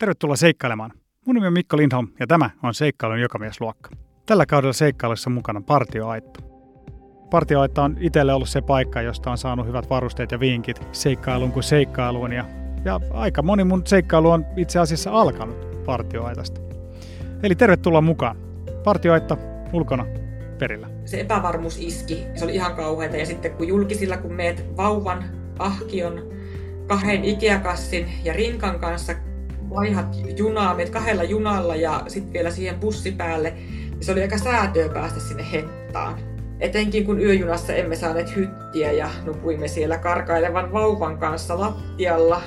Tervetuloa seikkailemaan. Mun nimi on Mikko Lindholm ja tämä on Seikkailun jokamiesluokka. Tällä kaudella seikkailussa mukana Partioaitta. Partioaitta on itselle ollut se paikka, josta on saanut hyvät varusteet ja vinkit seikkailuun kuin seikkailuun. Ja, ja aika moni mun seikkailu on itse asiassa alkanut Partioaitasta. Eli tervetuloa mukaan. Partioaitta ulkona perillä. Se epävarmuus iski. Se oli ihan kauheata. Ja sitten kun julkisilla, kun meet vauvan, ahkion, kahden Ikea-kassin ja rinkan kanssa vaihat junaa, meet kahdella junalla ja sitten vielä siihen bussi päälle, niin se oli aika säätöä päästä sinne hettaan. Etenkin kun yöjunassa emme saaneet hyttiä ja nukuimme siellä karkailevan vauvan kanssa lattialla.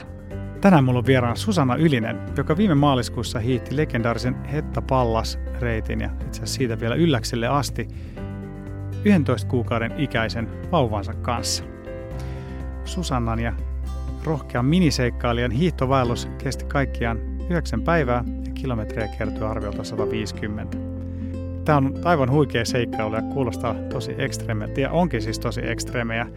Tänään mulla on vieraana Susanna Ylinen, joka viime maaliskuussa hiitti legendaarisen Hetta Pallas-reitin ja itse asiassa siitä vielä ylläkselle asti 11 kuukauden ikäisen vauvansa kanssa. Susannan ja rohkean miniseikkailijan hiihtovaellus kesti kaikkiaan 9 päivää ja kilometrejä kertoi arviolta 150. Tämä on aivan huikea seikkailu ja kuulostaa tosi ekstreemeltä ja onkin siis tosi ekstreemejä.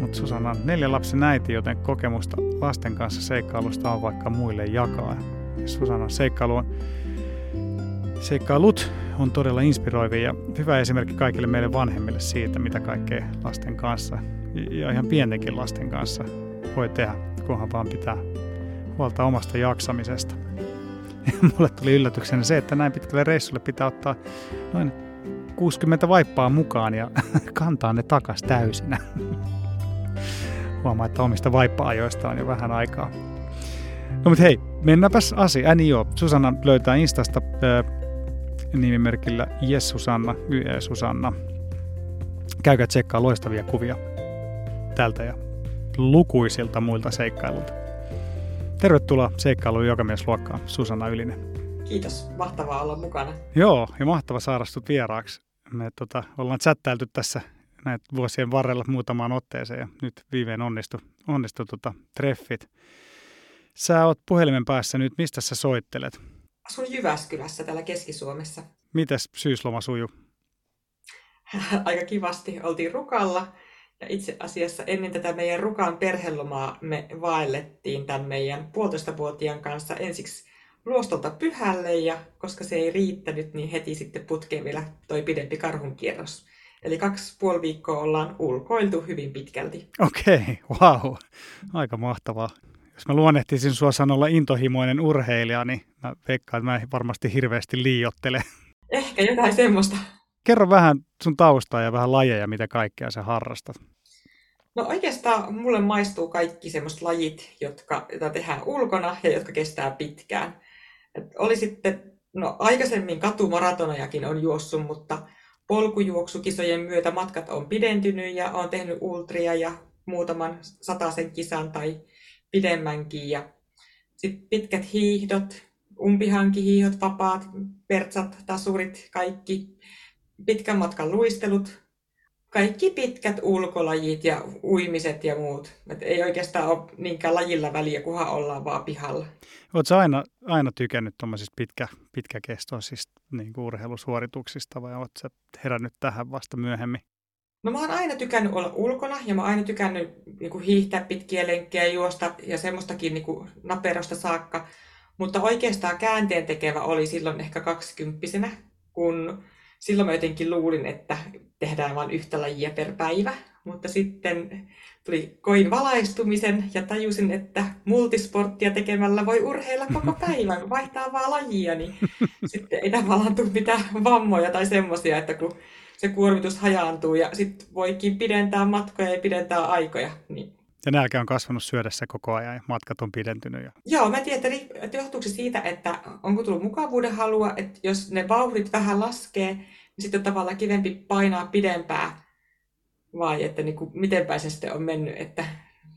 Mutta Susanna on neljän lapsen äiti, joten kokemusta lasten kanssa seikkailusta on vaikka muille jakaa. Ja Susannan seikkailu on, seikkailut on todella inspiroivia ja hyvä esimerkki kaikille meille vanhemmille siitä, mitä kaikkea lasten kanssa ja ihan pientenkin lasten kanssa voi tehdä, kunhan vaan pitää huolta omasta jaksamisesta. Ja mulle tuli yllätyksenä se, että näin pitkälle reissulle pitää ottaa noin 60 vaippaa mukaan ja kantaa ne takas täysinä. Huomaa, että omista vaippa-ajoista on jo vähän aikaa. No mutta hei, mennäpäs asiaan. Äh, niin joo, Susanna löytää Instasta äh, nimimerkillä Jes Susanna, YE Susanna. Käykää tsekkaa loistavia kuvia tältä ja lukuisilta muilta seikkailulta. Tervetuloa seikkailuun jokamiesluokkaan, Susanna Ylinen. Kiitos, mahtavaa olla mukana. Joo, ja mahtava saada sut vieraaksi. Me tota, ollaan chattailtu tässä näitä vuosien varrella muutamaan otteeseen ja nyt viimein onnistu, onnistu tota, treffit. Sä oot puhelimen päässä nyt, mistä sä soittelet? Asun Jyväskylässä täällä Keski-Suomessa. Mites syysloma suju? Aika kivasti. Oltiin Rukalla ja itse asiassa ennen tätä meidän Rukan perhelomaa me vaellettiin tämän meidän puolitoistavuotiaan kanssa ensiksi luostolta pyhälle ja koska se ei riittänyt, niin heti sitten putkeen vielä toi pidempi karhunkierros. Eli kaksi puoli viikkoa ollaan ulkoiltu hyvin pitkälti. Okei, okay, wow. Aika mahtavaa. Jos mä luonnehtisin sua sanolla intohimoinen urheilija, niin mä veikkaan, että mä varmasti hirveästi liiottele. Ehkä jotain semmoista. Kerro vähän sun taustaa ja vähän lajeja, mitä kaikkea sä harrastat. No oikeastaan mulle maistuu kaikki semmoiset lajit, jotka, jotka tehdään ulkona ja jotka kestää pitkään. Et oli sitten, no aikaisemmin katumaratonajakin on juossut, mutta polkujuoksukisojen myötä matkat on pidentynyt ja on tehnyt ultria ja muutaman sataisen kisan tai pidemmänkin. Ja sitten pitkät hiihdot, umpihankihiihdot, vapaat, pertsat, tasurit, kaikki pitkän matkan luistelut, kaikki pitkät ulkolajit ja uimiset ja muut. Et ei oikeastaan ole niinkään lajilla väliä, kunhan ollaan vaan pihalla. Oletko aina, aina tykännyt tuommoisista pitkä, pitkäkestoisista niin urheilusuorituksista vai oletko herännyt tähän vasta myöhemmin? No mä oon aina tykännyt olla ulkona ja mä oon aina tykännyt niin kuin hiihtää pitkiä lenkkejä, juosta ja semmoistakin niin kuin naperosta saakka. Mutta oikeastaan käänteen tekevä oli silloin ehkä kaksikymppisenä, kun silloin mä jotenkin luulin, että tehdään vain yhtä lajia per päivä, mutta sitten tuli koin valaistumisen ja tajusin, että multisporttia tekemällä voi urheilla koko päivän, vaihtaa vaan lajia, niin sitten ei tavallaan tule mitään vammoja tai semmoisia, että kun se kuormitus hajaantuu ja sitten voikin pidentää matkoja ja pidentää aikoja, niin ja nälkä on kasvanut syödessä koko ajan ja matkat on pidentynyt. Ja... Joo, mä tiedän, että johtuuko se siitä, että onko tullut mukavuuden halua, että jos ne vauhdit vähän laskee, niin sitten on tavallaan kivempi painaa pidempää, vai että niin kuin, miten päin se sitten on mennyt, että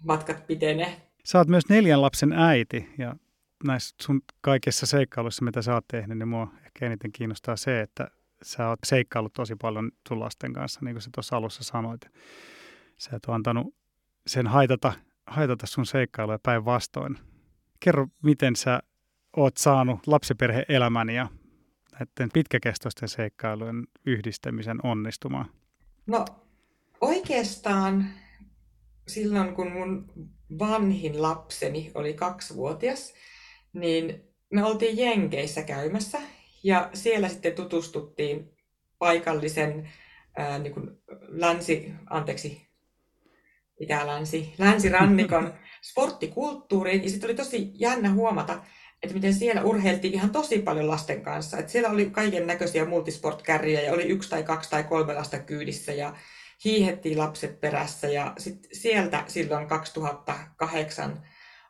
matkat pitenee. Sä oot myös neljän lapsen äiti ja näissä sun kaikissa seikkailuissa, mitä sä oot tehnyt, niin mua ehkä eniten kiinnostaa se, että sä oot seikkaillut tosi paljon sun lasten kanssa, niin kuin sä tuossa alussa sanoit. Sä et ole antanut sen haitata, haitata sun seikkailuja päinvastoin. Kerro, miten sä oot saanut lapsiperheelämän ja näiden pitkäkestoisten seikkailujen yhdistämisen onnistumaan? No oikeastaan silloin, kun mun vanhin lapseni oli kaksivuotias, niin me oltiin Jenkeissä käymässä ja siellä sitten tutustuttiin paikallisen ää, niin kuin länsi, anteeksi, mikä länsi, länsirannikon sporttikulttuuriin. Ja sitten oli tosi jännä huomata, että miten siellä urheiltiin ihan tosi paljon lasten kanssa. Että siellä oli kaiken näköisiä multisportkärriä ja oli yksi tai kaksi tai kolme lasta kyydissä ja hiihettiin lapset perässä. Ja sit sieltä silloin 2008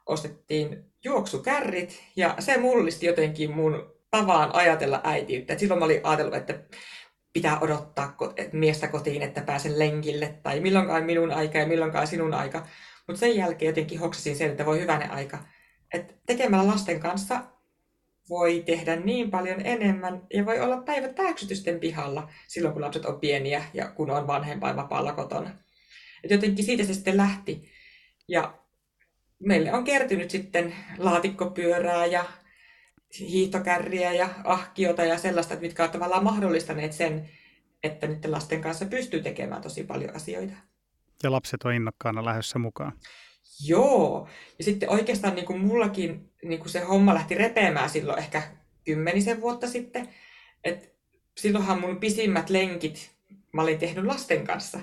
ostettiin juoksukärrit ja se mullisti jotenkin mun tavaan ajatella äitiyttä. Et silloin mä olin ajatellut, että pitää odottaa miestä kotiin, että pääsen lenkille, tai milloinkaan minun aika ja milloinkaan sinun aika. Mutta sen jälkeen jotenkin hoksasin sen, että voi hyvänen aika. Että tekemällä lasten kanssa voi tehdä niin paljon enemmän ja voi olla päivät pääksytysten pihalla silloin, kun lapset on pieniä ja kun on vapaalla kotona. Et jotenkin siitä se sitten lähti. Ja meille on kertynyt sitten laatikkopyörää ja hiihtokärriä ja ahkiota ja sellaista, mitkä ovat tavallaan mahdollistaneet sen, että nyt lasten kanssa pystyy tekemään tosi paljon asioita. Ja lapset on innokkaana lähdössä mukaan. Joo. Ja sitten oikeastaan niin kuin mullakin niin kuin se homma lähti repeämään silloin ehkä kymmenisen vuotta sitten. Et silloinhan mun pisimmät lenkit mä olin tehnyt lasten kanssa.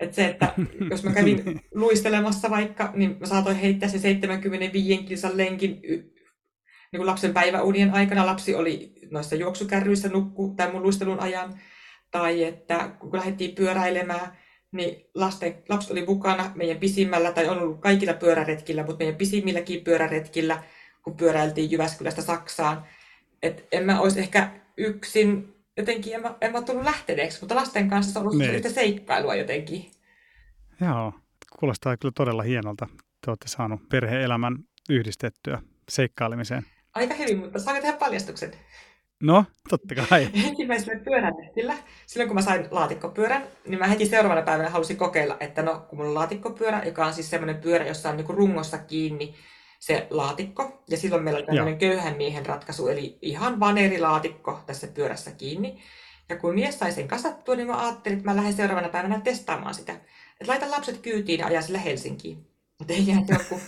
Et se, että jos mä kävin luistelemassa vaikka, niin mä saatoin heittää se 75 kilsan lenkin niin kuin lapsen päiväunien aikana lapsi oli noissa juoksukärryissä nukku tai mun luistelun ajan, tai että kun lähdettiin pyöräilemään, niin lasten, lapsi oli mukana meidän pisimmällä, tai on ollut kaikilla pyöräretkillä, mutta meidän pisimmilläkin pyöräretkillä, kun pyöräiltiin Jyväskylästä Saksaan. Et en mä olisi ehkä yksin, jotenkin en mä, en mä tullut lähteneeksi, mutta lasten kanssa se on ollut niin. yhtä seikkailua jotenkin. Joo, kuulostaa kyllä todella hienolta. Te olette saanut perhe-elämän yhdistettyä seikkailemiseen. Aika hyvin, mutta saanko tehdä paljastuksen? No, totta kai. Ensimmäisellä pyöräretkillä, silloin kun mä sain laatikkopyörän, niin mä heti seuraavana päivänä halusin kokeilla, että no, kun mulla on laatikkopyörä, joka on siis semmoinen pyörä, jossa on niinku rungossa kiinni se laatikko, ja silloin meillä oli tämmöinen köyhän miehen ratkaisu, eli ihan vanerilaatikko tässä pyörässä kiinni. Ja kun mies sai sen kasattua, niin mä ajattelin, että mä lähden seuraavana päivänä testaamaan sitä. Että laitan lapset kyytiin ja ajan sillä Helsinkiin. Mutta ei jää joku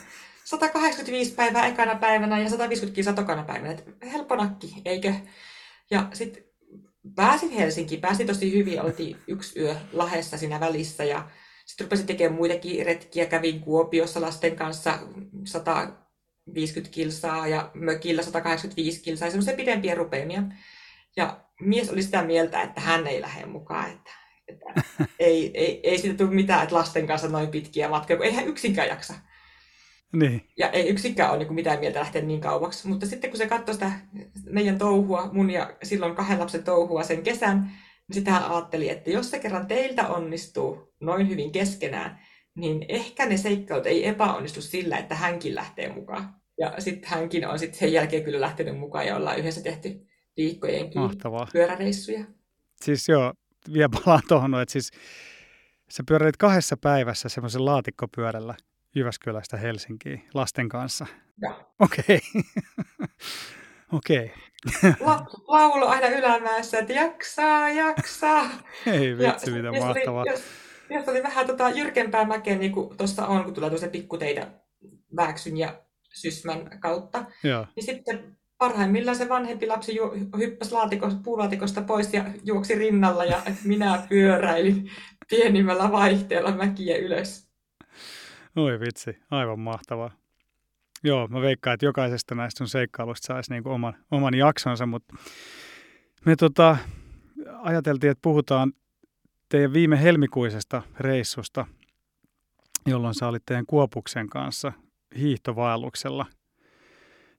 185 päivää ekana päivänä ja 150 kilsaa tokana päivänä. Et helppo nakki, eikö? Ja sitten pääsin Helsinkiin, pääsin tosi hyvin, oltiin yksi yö Lahessa siinä välissä ja sitten rupesin tekemään muitakin retkiä, kävin Kuopiossa lasten kanssa 150 kilsaa ja mökillä 185 kilsaa, semmoisia pidempiä rupeamia. Ja mies oli sitä mieltä, että hän ei lähde mukaan, että, että ei, ei, ei siitä tule mitään, että lasten kanssa noin pitkiä matkoja, kun eihän yksikään jaksa. Niin. Ja ei yksikään ole niin kuin mitään mieltä lähteä niin kauaksi. Mutta sitten kun se katsoi sitä meidän touhua, mun ja silloin kahden lapsen touhua sen kesän, niin sitten hän ajatteli, että jos se kerran teiltä onnistuu noin hyvin keskenään, niin ehkä ne seikkailut ei epäonnistu sillä, että hänkin lähtee mukaan. Ja sitten hänkin on sitten sen jälkeen kyllä lähtenyt mukaan ja ollaan yhdessä tehty viikkojenkin Mahtavaa. pyöräreissuja. Siis joo, vielä palaan tuohon, että siis sä pyöräilit kahdessa päivässä semmoisen laatikkopyörällä Jyväskylästä Helsinkiin lasten kanssa. Okei. Okei. La- laulu aina ylämäessä, että jaksaa, jaksaa. Ei vitsi, mitä jos mahtavaa. Oli, jos, jos oli vähän tota jyrkempää mäkeä, niin kuin tuossa on, kun tulee tuossa pikkuteitä Vääksyn ja Sysmän kautta, Joo. niin sitten parhaimmillaan se vanhempi lapsi ju- hyppäsi laatikosta, puulaatikosta pois ja juoksi rinnalla ja minä pyöräilin pienimmällä vaihteella mäkiä ylös. Oi vitsi, aivan mahtavaa. Joo, mä veikkaan, että jokaisesta näistä sun seikkailusta saisi niin oman, oman jaksonsa, mutta me tota, ajateltiin, että puhutaan teidän viime helmikuisesta reissusta, jolloin sä olit teidän Kuopuksen kanssa hiihtovaelluksella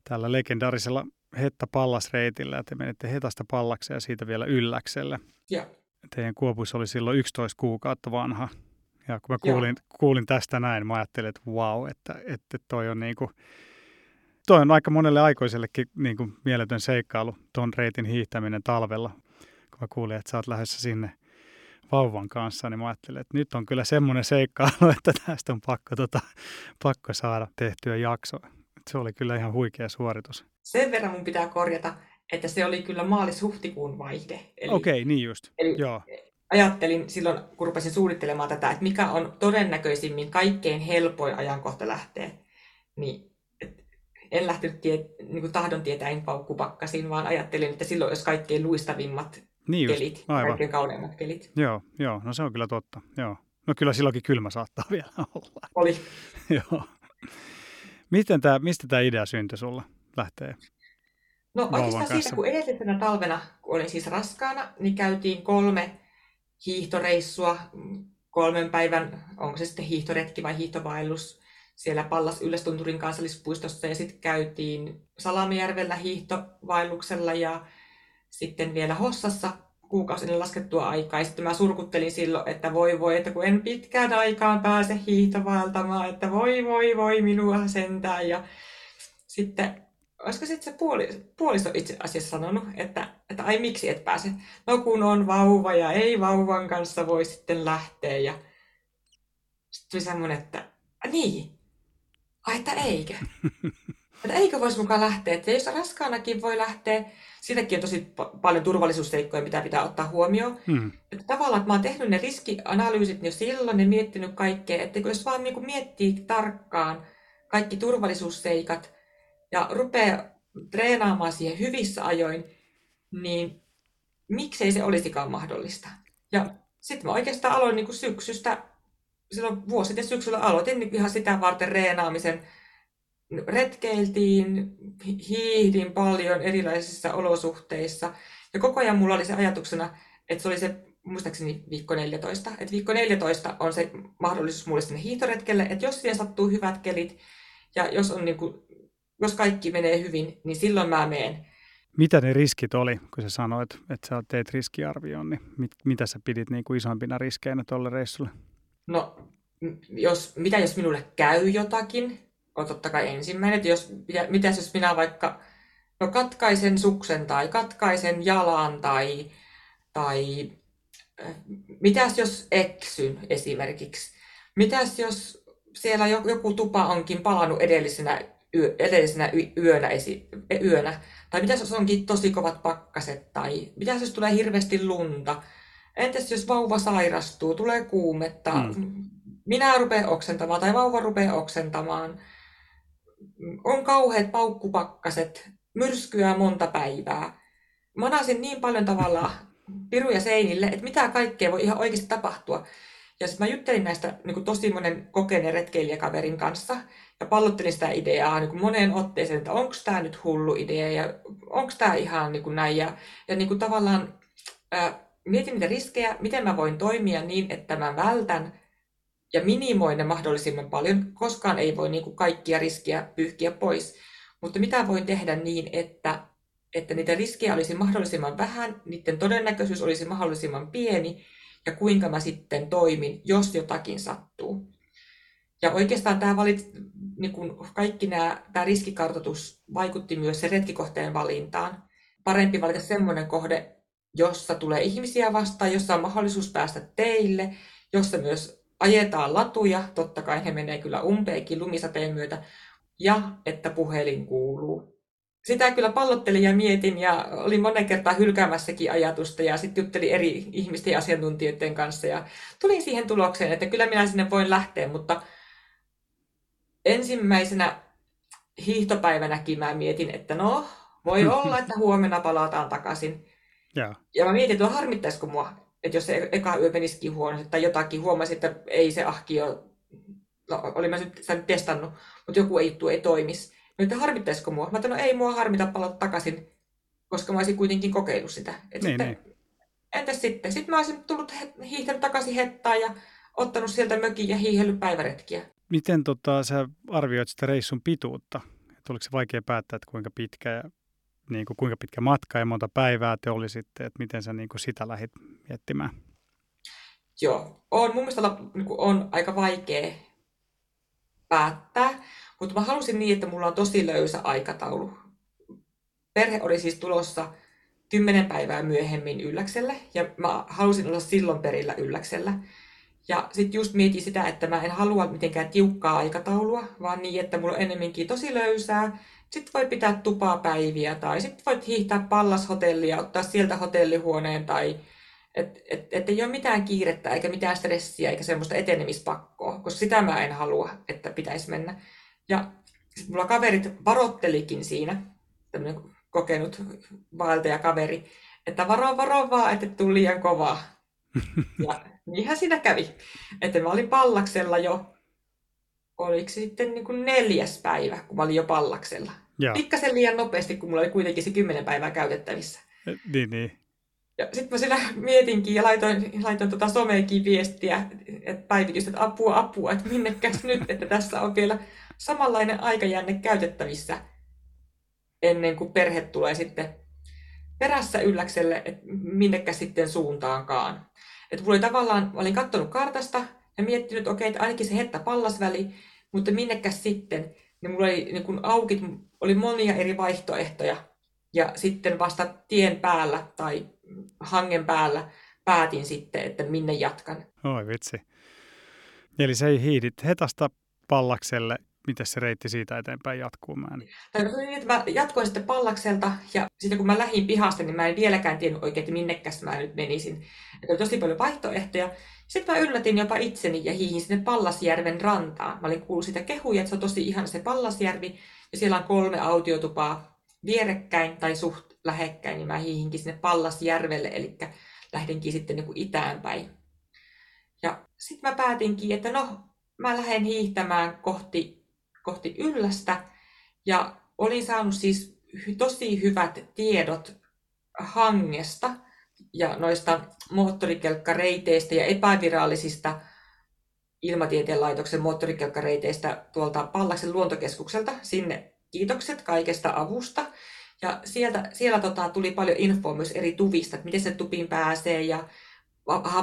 tällä legendaarisella Hetta Pallasreitillä, ja te menette Hetasta Pallakseen ja siitä vielä Ylläkselle. Ja. Teidän Kuopus oli silloin 11 kuukautta vanha. Ja kun mä kuulin, kuulin tästä näin, mä ajattelin, että wow, että, että toi on niinku, toi on aika monelle aikuisellekin niinku mieletön seikkailu, ton reitin hiihtäminen talvella. Kun mä kuulin, että sä oot lähdössä sinne vauvan kanssa, niin mä ajattelin, että nyt on kyllä semmoinen seikkailu, että tästä on pakko, tota, pakko saada tehtyä jakso. Se oli kyllä ihan huikea suoritus. Sen verran mun pitää korjata, että se oli kyllä maalis-huhtikuun vaihde. Okei, okay, niin just. Eli Joo ajattelin silloin, kun rupesin suunnittelemaan tätä, että mikä on todennäköisimmin kaikkein helpoin ajankohta lähteä, niin en lähtenyt tie, niin kuin tahdon tietäen paukkupakkasiin, vaan ajattelin, että silloin olisi kaikkein luistavimmat niin just, kelit, aivan. kaikkein kauneimmat kelit. Joo, joo, no se on kyllä totta, joo. No kyllä silloinkin kylmä saattaa vielä olla. Oli. joo. Miten tämä, mistä tämä idea syntyi sulla lähtee? No oikeastaan siitä, kun edellisenä talvena, kun olin siis raskaana, niin käytiin kolme hiihtoreissua, kolmen päivän, onko se sitten hiihtoretki vai hiihtovaellus, siellä Pallas Yllästunturin kansallispuistossa ja sitten käytiin Salamijärvellä hiihtovaelluksella ja sitten vielä Hossassa kuukausinen laskettua aikaa. Sitten mä surkuttelin silloin, että voi voi, että kun en pitkään aikaan pääse hiihtovaeltamaan, että voi voi voi minua sentään. Ja sitten, olisiko sitten se puoli, puoliso itse asiassa sanonut, että, että ai miksi et pääse? No kun on vauva ja ei vauvan kanssa voi sitten lähteä. Ja sitten tuli semmoinen, että niin, ai että eikö? Että eikö voisi mukaan lähteä? Että jos raskaanakin voi lähteä, siitäkin on tosi paljon turvallisuusseikkoja, mitä pitää ottaa huomioon. Hmm. Että tavallaan, että mä oon tehnyt ne riskianalyysit jo silloin ja miettinyt kaikkea, että jos vaan niin miettii tarkkaan kaikki turvallisuusseikat ja rupeaa treenaamaan siihen hyvissä ajoin, niin miksei se olisikaan mahdollista. Ja sitten mä oikeastaan aloin niin kuin syksystä, silloin vuosi sitten syksyllä aloitin niin ihan sitä varten reenaamisen, retkeiltiin, hiihdin paljon erilaisissa olosuhteissa. Ja koko ajan mulla oli se ajatuksena, että se oli se muistaakseni viikko 14. Että viikko 14 on se mahdollisuus mulle sinne hiihtoretkelle, että jos siihen sattuu hyvät kelit ja jos, on niin kuin, jos kaikki menee hyvin, niin silloin mä menen. Mitä ne riskit oli, kun sä sanoit, että sä teet riskiarvioon, niin mit, mitä sä pidit niin kuin isoimpina riskeinä tuolle reissulle? No, jos, mitä jos minulle käy jotakin, on totta kai ensimmäinen. Että jos, mitä jos minä vaikka no katkaisen suksen tai katkaisen jalan tai, tai äh, mitäs jos eksyn esimerkiksi? Mitäs jos siellä joku tupa onkin palannut edellisenä, yö, edellisenä yönä, esi, yönä? Tai mitäs jos onkin tosi kovat pakkaset? Tai mitäs jos tulee hirveästi lunta? Entäs jos vauva sairastuu, tulee kuumetta, hmm. minä rupean oksentamaan tai vauva rupeaa oksentamaan? on kauheat paukkupakkaset, myrskyä monta päivää. Manasin niin paljon tavallaan piruja seinille, että mitä kaikkea voi ihan oikeasti tapahtua. Ja sitten mä juttelin näistä niin tosi monen kokeneen retkeilijäkaverin kanssa ja pallottelin sitä ideaa niin kuin moneen otteeseen, että onko tämä nyt hullu idea ja onko tämä ihan niin kuin näin. Ja, ja niin kuin tavallaan ää, mietin niitä riskejä, miten mä voin toimia niin, että mä vältän ja minimoin ne mahdollisimman paljon. Koskaan ei voi niin kuin kaikkia riskiä pyyhkiä pois, mutta mitä voin tehdä niin, että, että niitä riskejä olisi mahdollisimman vähän, niiden todennäköisyys olisi mahdollisimman pieni ja kuinka mä sitten toimin, jos jotakin sattuu. Ja oikeastaan tämä valit, niin kuin kaikki nämä, tämä riskikartoitus vaikutti myös se retkikohteen valintaan. Parempi valita semmoinen kohde, jossa tulee ihmisiä vastaan, jossa on mahdollisuus päästä teille, jossa myös ajetaan latuja, totta kai he menee kyllä umpeenkin lumisateen myötä, ja että puhelin kuuluu. Sitä kyllä pallottelin ja mietin ja olin monen kertaa hylkäämässäkin ajatusta ja sitten juttelin eri ihmisten ja asiantuntijoiden kanssa ja tulin siihen tulokseen, että kyllä minä sinne voin lähteä, mutta ensimmäisenä hiihtopäivänäkin mä mietin, että no, voi olla, että huomenna palataan takaisin. Ja, ja mä mietin, että harmittaisiko mua että jos se eka yö menisikin huonosti tai jotakin, huomasi, että ei se ahki ole, no olin mä sitä nyt testannut, mutta joku ei, ei toimisi. No, että harmittaisiko mua? Mä että no ei mua harmita palata takaisin, koska mä olisin kuitenkin kokeillut sitä. Et niin, sitten, niin. Entäs sitten? Sitten mä olisin tullut hiihtänyt takaisin hettaan ja ottanut sieltä mökin ja hiihellyt päiväretkiä. Miten tota, sä arvioit sitä reissun pituutta? Et oliko se vaikea päättää, että kuinka pitkä ja niin kuin kuinka pitkä matka ja monta päivää te olisitte, että miten sä niin kuin sitä lähdit miettimään? Joo, on, mun mielestä niin on aika vaikea päättää, mutta mä halusin niin, että mulla on tosi löysä aikataulu. Perhe oli siis tulossa kymmenen päivää myöhemmin ylläkselle ja mä halusin olla silloin perillä ylläksellä. Ja sitten just mietin sitä, että mä en halua mitenkään tiukkaa aikataulua, vaan niin, että mulla on enemmänkin tosi löysää sitten voi pitää tupaa päiviä tai sitten voit hiihtää pallashotellia, ottaa sieltä hotellihuoneen tai että et, et ei ole mitään kiirettä eikä mitään stressiä eikä semmoista etenemispakkoa, koska sitä mä en halua, että pitäisi mennä. Ja Sitten mulla kaverit varottelikin siinä, tämmöinen kokenut vaeltajakaveri, että varo, varo vaan, että tuli liian kovaa. Ja niinhän siinä kävi. Että mä olin pallaksella jo, oliko se sitten niin kuin neljäs päivä, kun mä olin jo pallaksella. Joo. Pikkasen liian nopeasti, kun mulla oli kuitenkin se kymmenen päivää käytettävissä. Niin, niin. Ja sitten mä siellä mietinkin ja laitoin, laitoin tota someenkin viestiä, että päivitystä, että apua, apua, että minnekäs nyt, että tässä on vielä samanlainen aikajänne käytettävissä ennen kuin perhe tulee sitten perässä ylläkselle, että minnekäs sitten suuntaankaan. Että mulla oli tavallaan, olin katsonut kartasta ja miettinyt, että okei, että ainakin se hetta pallasväli, mutta minnekäs sitten, niin mulla oli niin kun auki, oli monia eri vaihtoehtoja. Ja sitten vasta tien päällä tai hangen päällä päätin sitten, että minne jatkan. Oi vitsi. Eli se ei hiidit hetasta pallakselle miten se reitti siitä eteenpäin jatkuu? Mä en... Niin, että mä jatkoin sitten pallakselta ja sitten kun mä lähdin pihasta, niin mä en vieläkään tiennyt oikein, että minnekäs mä nyt menisin. Että oli tosi paljon vaihtoehtoja. Sitten mä yllätin jopa itseni ja hiihin sinne Pallasjärven rantaan. Mä olin kuullut sitä kehuja, että se on tosi ihan se Pallasjärvi ja siellä on kolme autiotupaa vierekkäin tai suht lähekkäin, niin mä hiihinkin sinne Pallasjärvelle, eli lähdenkin sitten niin kuin itään päin. Ja sitten mä päätinkin, että no, mä lähden hiihtämään kohti kohti Yllästä ja olin saanut siis tosi hyvät tiedot hangesta ja noista moottorikelkkareiteistä ja epävirallisista Ilmatieteen laitoksen moottorikelkkareiteistä tuolta Pallaksen luontokeskukselta. Sinne kiitokset kaikesta avusta. Ja sieltä, siellä tota, tuli paljon infoa myös eri tuvista, että miten se tupiin pääsee ja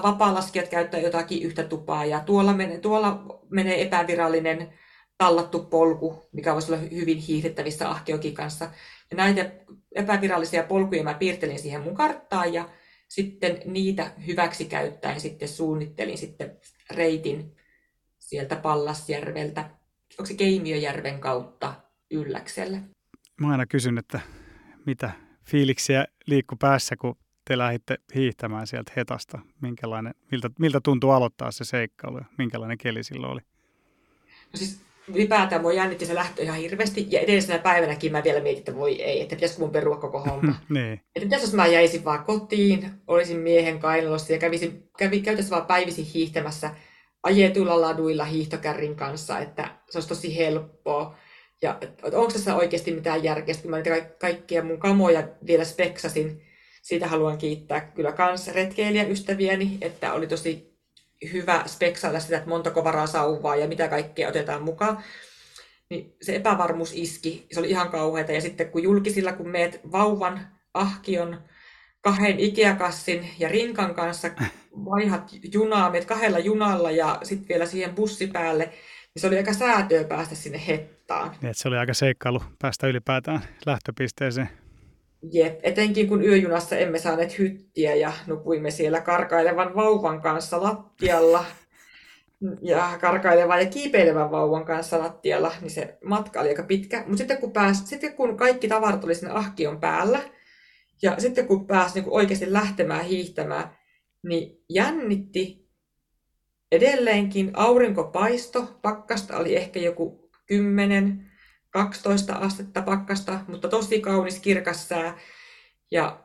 vapaa-laskijat käyttää jotakin yhtä tupaa ja tuolla menee, tuolla menee epävirallinen tallattu polku, mikä voisi olla hyvin hiihdettävissä ahkiokin kanssa. Ja näitä epävirallisia polkuja mä piirtelin siihen mun karttaan ja sitten niitä hyväksi käyttäen sitten suunnittelin sitten reitin sieltä Pallasjärveltä, onko se Keimiöjärven kautta Ylläkselle. Mä aina kysyn, että mitä fiiliksiä liikku päässä, kun te lähditte hiihtämään sieltä hetasta. Minkälainen, miltä, miltä tuntui aloittaa se seikkailu ja minkälainen keli silloin oli? No siis ylipäätään mua jännitti se lähtö ihan hirveästi. Ja edellisenä päivänäkin mä vielä mietin, että voi ei, että pitäisikö mun perua koko homma. niin. Että pitäisi, jos mä jäisin vaan kotiin, olisin miehen kainalossa ja kävisin, kävi, käytäisiin vaan päivisin hiihtämässä ajetuilla laduilla hiihtokärrin kanssa, että se olisi tosi helppoa. Ja onko tässä oikeasti mitään järkeä, kun mä niitä kaikkia mun kamoja vielä speksasin. Siitä haluan kiittää kyllä kans retkeilijäystäviäni, että oli tosi hyvä speksailla sitä, että montako varaa sauvaa ja mitä kaikkea otetaan mukaan. Niin se epävarmuus iski, se oli ihan kauheata. Ja sitten kun julkisilla, kun meet vauvan, ahkion, kahden Ikea-kassin ja rinkan kanssa vaihat junaa, meet kahdella junalla ja sitten vielä siihen bussipäälle, niin se oli aika säätöä päästä sinne hettaan. Niin, se oli aika seikkailu päästä ylipäätään lähtöpisteeseen. Jep, etenkin kun yöjunassa emme saaneet hyttiä ja nukuimme siellä karkailevan vauvan kanssa lattialla ja karkailevan ja kiipeilevän vauvan kanssa lattialla, niin se matka oli aika pitkä. Mutta sitten kun, pääs, sitten kun kaikki tavarat oli sinne ahkion päällä ja sitten kun pääsi niin oikeasti lähtemään hiihtämään, niin jännitti edelleenkin aurinkopaisto. Pakkasta oli ehkä joku 10 12 astetta pakkasta, mutta tosi kaunis kirkas sää. Ja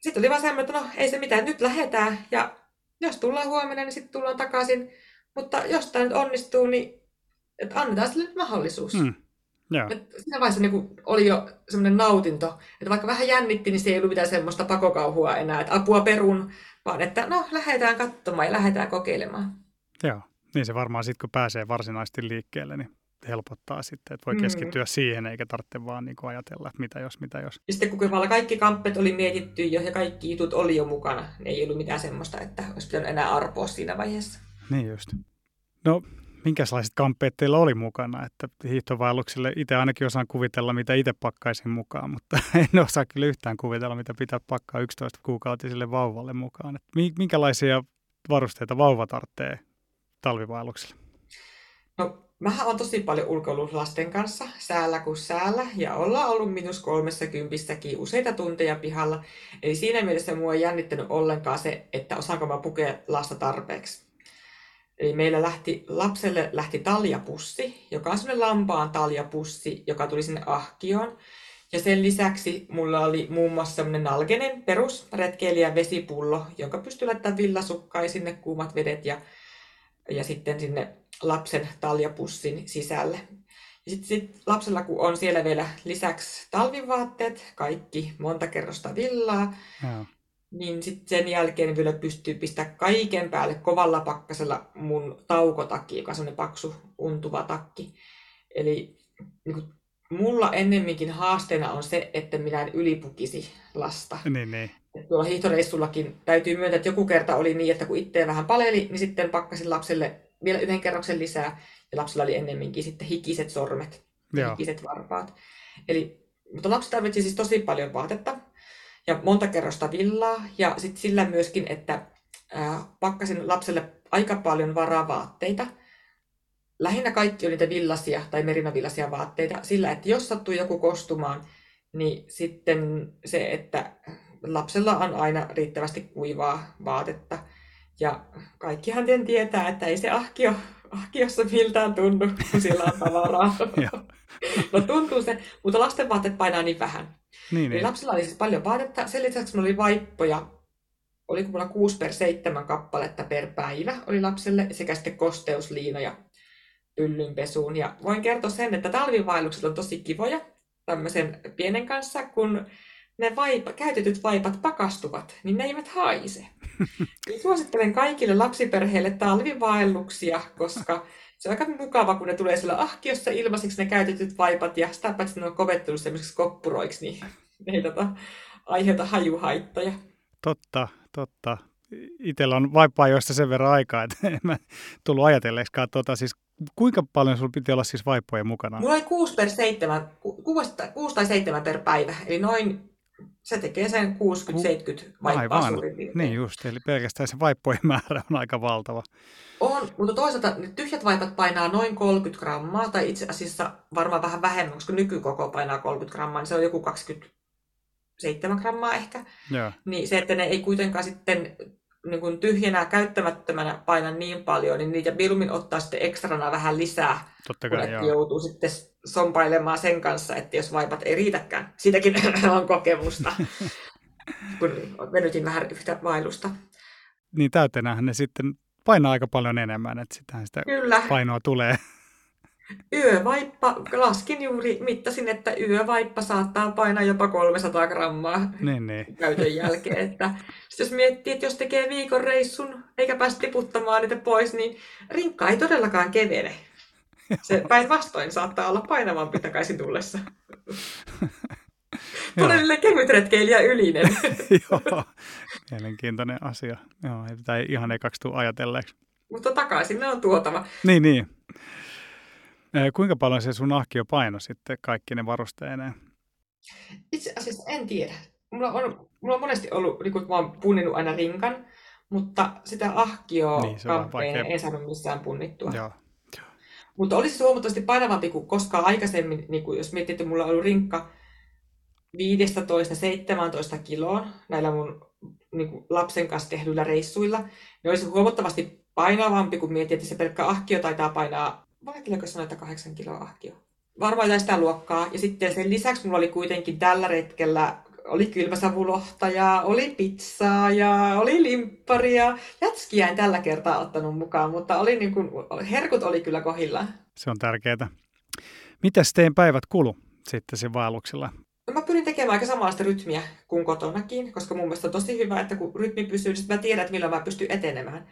sitten oli vaan semmoinen, että no ei se mitään, nyt lähetään ja jos tullaan huomenna, niin sitten tullaan takaisin. Mutta jos tämä nyt onnistuu, niin että annetaan sille nyt mahdollisuus. Mm. Joo. siinä vaiheessa niin oli jo semmoinen nautinto, että vaikka vähän jännitti, niin se ei ollut mitään semmoista pakokauhua enää, että apua perun, vaan että no lähdetään katsomaan ja lähdetään kokeilemaan. Joo, niin se varmaan sitten kun pääsee varsinaisesti liikkeelle, niin helpottaa sitten, että voi mm. keskittyä mm. siihen eikä tarvitse vaan niin ajatella, että mitä jos, mitä jos. Ja sitten kun kaikki kampet oli mietitty jo ja kaikki jutut oli jo mukana, niin ei ollut mitään semmoista, että olisi pitänyt enää arpoa siinä vaiheessa. Niin just. No, minkälaiset kamppeet teillä oli mukana? Että hiihtovaellukselle itse ainakin osaan kuvitella, mitä itse pakkaisin mukaan, mutta en osaa kyllä yhtään kuvitella, mitä pitää pakkaa 11 kuukautiselle vauvalle mukaan. Että minkälaisia varusteita vauva tarvitsee talvivaellukselle? No Mähän on tosi paljon ulkoillut lasten kanssa, säällä kuin säällä, ja ollaan ollut minus kolmessa kympissäkin useita tunteja pihalla. Eli siinä mielessä mua ei jännittänyt ollenkaan se, että osaanko mä pukea lasta tarpeeksi. Eli meillä lähti, lapselle lähti taljapussi, joka on semmoinen lampaan taljapussi, joka tuli sinne ahkioon. Ja sen lisäksi mulla oli muun muassa semmoinen nalgenen perus retkeilijän vesipullo, jonka pystyi laittamaan villasukkaan sinne kuumat vedet ja, ja sitten sinne lapsen taljapussin sisälle. Ja sitten sit lapsella, kun on siellä vielä lisäksi talvivaatteet, kaikki monta kerrosta villaa, Joo. niin sitten sen jälkeen vielä pystyy pistämään kaiken päälle kovalla pakkasella mun taukotakki, joka on semmoinen paksu untuva takki. Eli niin kuin, mulla ennemminkin haasteena on se, että minä en ylipukisi lasta. Niin, niin. Tuolla hiihtoreissullakin täytyy myöntää, että joku kerta oli niin, että kun itse vähän paleli, niin sitten pakkasin lapselle vielä yhden kerroksen lisää. Ja lapsella oli ennemminkin sitten hikiset sormet Joo. hikiset varpaat. Eli, mutta lapsi tarvitsi siis tosi paljon vaatetta ja monta kerrosta villaa. Ja sitten sillä myöskin, että ää, pakkasin lapselle aika paljon varavaatteita. Lähinnä kaikki oli niitä villasia tai merinavillasia vaatteita sillä, että jos sattuu joku kostumaan, niin sitten se, että lapsella on aina riittävästi kuivaa vaatetta. Ja kaikkihan ten tietää, että ei se ahkio, ahkiossa miltään tunnu, kun sillä on tavaraa. No tuntuu se, mutta lasten vaatteet painaa niin vähän. Niin, niin. lapsilla oli siis paljon vaatetta. Sen lisäksi mulla oli vaippoja. Oliko mulla 6 per 7 kappaletta per päivä oli lapselle sekä sitten kosteusliinoja pyllynpesuun. Ja voin kertoa sen, että talvivaellukset on tosi kivoja tämmöisen pienen kanssa, kun ne vaipa, käytetyt vaipat pakastuvat, niin ne eivät haise. Niin suosittelen kaikille lapsiperheille talvivaelluksia, koska se on aika mukava, kun ne tulee siellä ahkiossa ilmaiseksi ne käytetyt vaipat, ja sitä paitsi ne on kovettunut semmoisiksi koppuroiksi, niin ne ei tota, aiheuta hajuhaittoja. Totta, totta. Itsellä on vaippaa joista sen verran aikaa, että en mä tullut ajatelleeksikaan. Tota, siis, kuinka paljon sulla piti olla siis vaippoja mukana? Mulla oli 6 per 7, 6, 6 tai 7 per päivä, eli noin, se tekee sen 60-70 vaippaa Aivan. suurin piirtein. Niin just, eli pelkästään se vaippojen määrä on aika valtava. On, mutta toisaalta ne tyhjät vaipat painaa noin 30 grammaa, tai itse asiassa varmaan vähän vähemmän, koska nykykoko painaa 30 grammaa, niin se on joku 27 grammaa ehkä. Joo, Niin se, että ne ei kuitenkaan sitten niin kuin tyhjänä käyttämättömänä paina niin paljon, niin niitä mieluummin ottaa sitten ekstrana vähän lisää, totta kun kai että joo. joutuu sitten sompailemaan sen kanssa, että jos vaipat ei riitäkään. Siitäkin on kokemusta, kun venytin vähän yhtä vaellusta. Niin täytenähän ne sitten painaa aika paljon enemmän, että sitähän sitä Kyllä. painoa tulee. Yövaippa, laskin juuri, mittasin, että yövaippa saattaa painaa jopa 300 grammaa niin, niin. käytön jälkeen. Että, sit jos miettii, että jos tekee viikon reissun eikä pääse tiputtamaan niitä pois, niin rinkka ei todellakaan kevene. Se päinvastoin saattaa olla painavampi takaisin tullessa. Todellinen kevytretkeilijä ylinen. Joo, mielenkiintoinen asia. Joo, ei ihan ekaksi tule ajatelleeksi. Mutta takaisin ne on tuotava. Niin, niin. Eh, Kuinka paljon se sun ahkio paino sitten kaikki ne varusteineen? Itse asiassa en tiedä. Mulla on, mulla on monesti ollut, niin kun mä oon aina rinkan, mutta sitä ahkioa Niin, vaikea. en saanut missään punnittua. Joo, Mutta olisi se huomattavasti painavampi kuin koskaan aikaisemmin, niin kuin jos miettii, että mulla on ollut rinkka 15-17 kiloa näillä mun niin kuin lapsen kanssa tehdyillä reissuilla, niin olisi huomattavasti painavampi, kun miettii, että se pelkkä ahkio taitaa painaa, vaikka sanoa, että 8 kiloa ahkio. Varmaan jotain sitä luokkaa. Ja sitten sen lisäksi mulla oli kuitenkin tällä retkellä oli kylmäsavulohta ja oli pizzaa ja oli limpparia. Jätskiä en tällä kertaa ottanut mukaan, mutta oli niin kuin, herkut oli kyllä kohillaan. se on tärkeää. Mitäs teidän päivät kulu sitten sen vaelluksella? No mä pyrin tekemään aika samanlaista rytmiä kuin kotonakin, koska mun mielestä on tosi hyvä, että kun rytmi pysyy, niin mä tiedän, että milloin mä pystyn etenemään.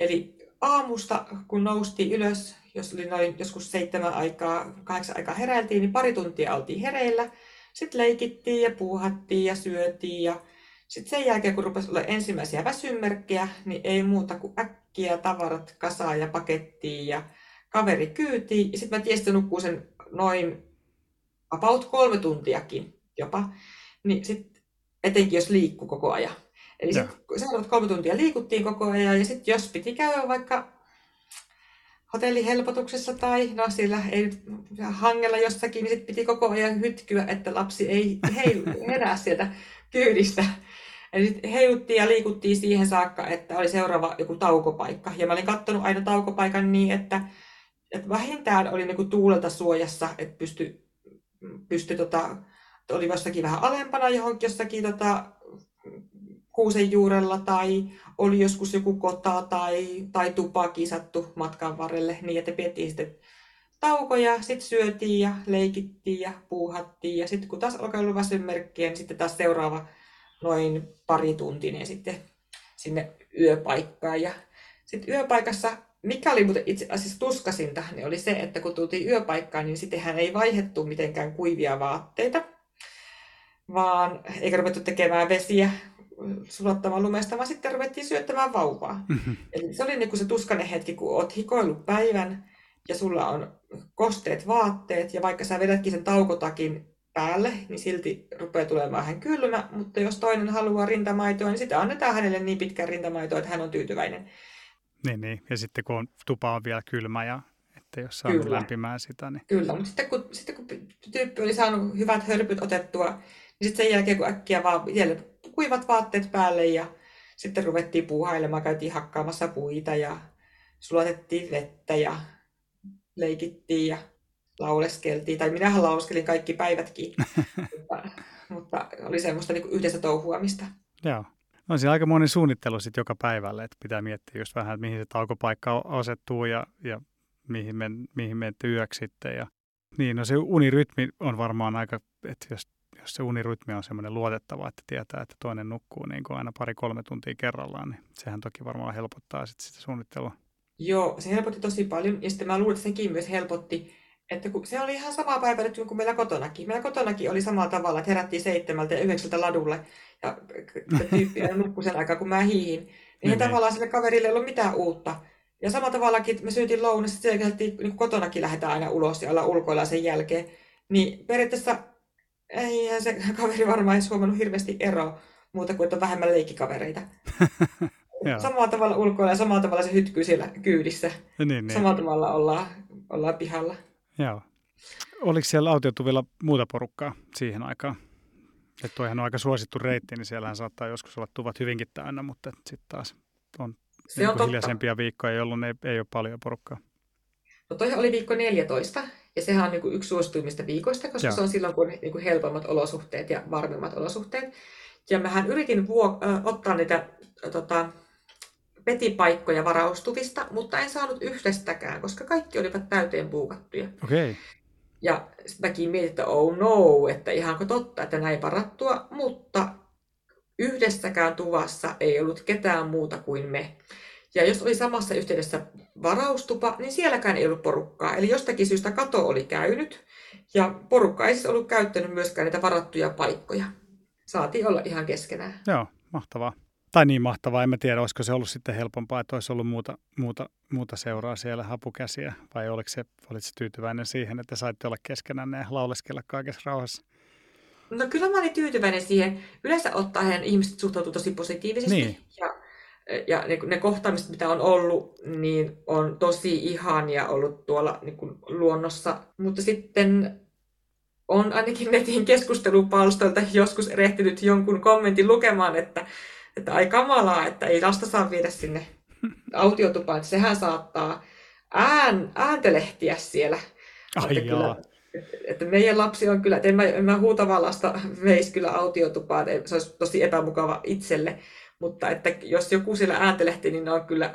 Eli aamusta, kun noustiin ylös, jos oli noin joskus seitsemän aikaa, kahdeksan aikaa heräiltiin, niin pari tuntia oltiin hereillä. Sitten leikittiin ja puuhattiin ja syötiin ja sitten sen jälkeen, kun rupesi olla ensimmäisiä väsymerkkejä, niin ei muuta kuin äkkiä tavarat kasaan ja pakettiin ja kaveri kyytiin. Ja sitten mä tiesin, nukkuu sen noin about kolme tuntiakin jopa. Niin sit, etenkin jos liikkuu koko ajan. Eli sitten seuraavat kolme tuntia liikuttiin koko ajan ja sitten jos piti käydä vaikka hotellihelpotuksessa tai no siellä ei hangella jossakin, niin sitten piti koko ajan hytkyä, että lapsi ei heilu, herää sieltä kyydistä. Eli sitten heiluttiin ja liikuttiin siihen saakka, että oli seuraava joku taukopaikka. Ja mä olin katsonut aina taukopaikan niin, että, että vähintään oli niinku tuulelta suojassa, että pystyi pysty, tota, oli jossakin vähän alempana johonkin jossakin tota, kuusen juurella tai oli joskus joku kota tai, tai tupa kisattu matkan varrelle niin, että pidettiin sitten taukoja, sitten syötiin ja leikittiin ja puuhattiin ja sitten kun taas alkaa olla väsymerkkiä, niin sitten taas seuraava noin pari tuntinen sitten sinne yöpaikkaan. Ja sitten yöpaikassa, mikä oli muuten itse asiassa tuskasinta, niin oli se, että kun tultiin yöpaikkaan, niin sittenhän ei vaihettu mitenkään kuivia vaatteita, vaan eikä ruvettu tekemään vesiä sulattamaan lumesta, vaan sitten ruvettiin syöttämään vauvaa. Mm-hmm. Eli se oli niin kuin se tuskainen hetki, kun oot hikoillut päivän ja sulla on kosteet vaatteet ja vaikka sä vedätkin sen taukotakin päälle, niin silti rupeaa tulemaan vähän kylmä, mutta jos toinen haluaa rintamaitoa, niin sitten annetaan hänelle niin pitkän rintamaitoa, että hän on tyytyväinen. Niin, niin. ja sitten kun on, tupa on vielä kylmä ja että jos saa lämpimään sitä. Niin... Kyllä, mutta sitten kun, sitten kun tyyppi oli saanut hyvät hörpyt otettua, niin sitten sen jälkeen kun äkkiä vaan kuivat vaatteet päälle ja sitten ruvettiin puuhailemaan, käytiin hakkaamassa puita ja sulatettiin vettä ja leikittiin ja lauleskeltiin. Tai minähän lauleskelin kaikki päivätkin, mutta, mutta oli semmoista niin yhdessä touhuamista. Joo. No siinä aika moni suunnittelu sitten joka päivälle, että pitää miettiä just vähän, että mihin se taukopaikka asettuu ja, ja mihin, men, mihin menette yöksi sitten. Ja, niin, no se unirytmi on varmaan aika, että jos jos se unirytmi on semmoinen luotettava, että tietää, että toinen nukkuu niin kuin aina pari-kolme tuntia kerrallaan, niin sehän toki varmaan helpottaa sitten sitä suunnittelua. Joo, se helpotti tosi paljon. Ja sitten mä luulen, että sekin myös helpotti, että kun se oli ihan sama päivä nyt kuin meillä kotonakin. Meillä kotonakin oli samalla tavalla, että herättiin seitsemältä ja yhdeksältä ladulle ja tyyppi nukkui sen aikaa, kun mä hiihin. Niin, niin tavallaan sille kaverille ei ollut mitään uutta. Ja samalla tavallakin, että me syötiin lounas, sitten niin kotonakin lähdetään aina ulos ja ollaan ulkoilla sen jälkeen. Niin periaatteessa ei se kaveri varmaan edes huomannut hirveästi eroa muuta kuin, että on vähemmän leikkikavereita. samalla tavalla ulkoilla ja samalla tavalla se hytkyy siellä kyydissä. Niin, niin. Samalla tavalla ollaan, ollaan pihalla. Joo. Oliko siellä autiotuvilla muuta porukkaa siihen aikaan? Että toihan on aika suosittu reitti, niin siellähän saattaa joskus olla tuvat hyvinkin täynnä, mutta sitten taas on, se niin on hiljaisempia viikkoja, jolloin ei, ei ole paljon porukkaa. No toihan oli viikko 14, ja sehän on niin kuin yksi suosituimmista viikoista, koska Joo. se on silloin, kun on niin kuin helpommat olosuhteet ja varmemmat olosuhteet. Ja mähän yritin äh, ottaa niitä tota, petipaikkoja varaustuvista, mutta en saanut yhdestäkään, koska kaikki olivat täyteen puukattuja. Okay. Ja mäkin mietin, että oh no, että ihanko totta, että näin varattua, mutta yhdessäkään tuvassa ei ollut ketään muuta kuin me. Ja jos oli samassa yhteydessä varaustupa, niin sielläkään ei ollut porukkaa. Eli jostakin syystä kato oli käynyt, ja porukka ei siis ollut käyttänyt myöskään niitä varattuja paikkoja. Saatiin olla ihan keskenään. Joo, mahtavaa. Tai niin mahtavaa, en mä tiedä, olisiko se ollut sitten helpompaa, että olisi ollut muuta, muuta, muuta seuraa siellä hapukäsiä, vai oliko se, olit se tyytyväinen siihen, että saitte olla keskenään ja lauleskella kaikessa rauhassa? No kyllä mä olin tyytyväinen siihen. Yleensä ottaen ihmiset suhtautuu tosi positiivisesti. Niin. Ja ja ne, ne kohtaamiset, mitä on ollut, niin on tosi ihania ollut tuolla niin kuin luonnossa. Mutta sitten on ainakin netin keskustelupalstoilta joskus erehtynyt jonkun kommentin lukemaan, että, että ai kamalaa, että ei lasta saa viedä sinne autiotupaan, että sehän saattaa ään, ääntelehtiä siellä. Ai että, kyllä, että meidän lapsi on kyllä, että en mä, en mä huutavaa lasta veisi kyllä autiotupaan, se olisi tosi epämukava itselle. Mutta että jos joku siellä ääntelehti, niin ne on kyllä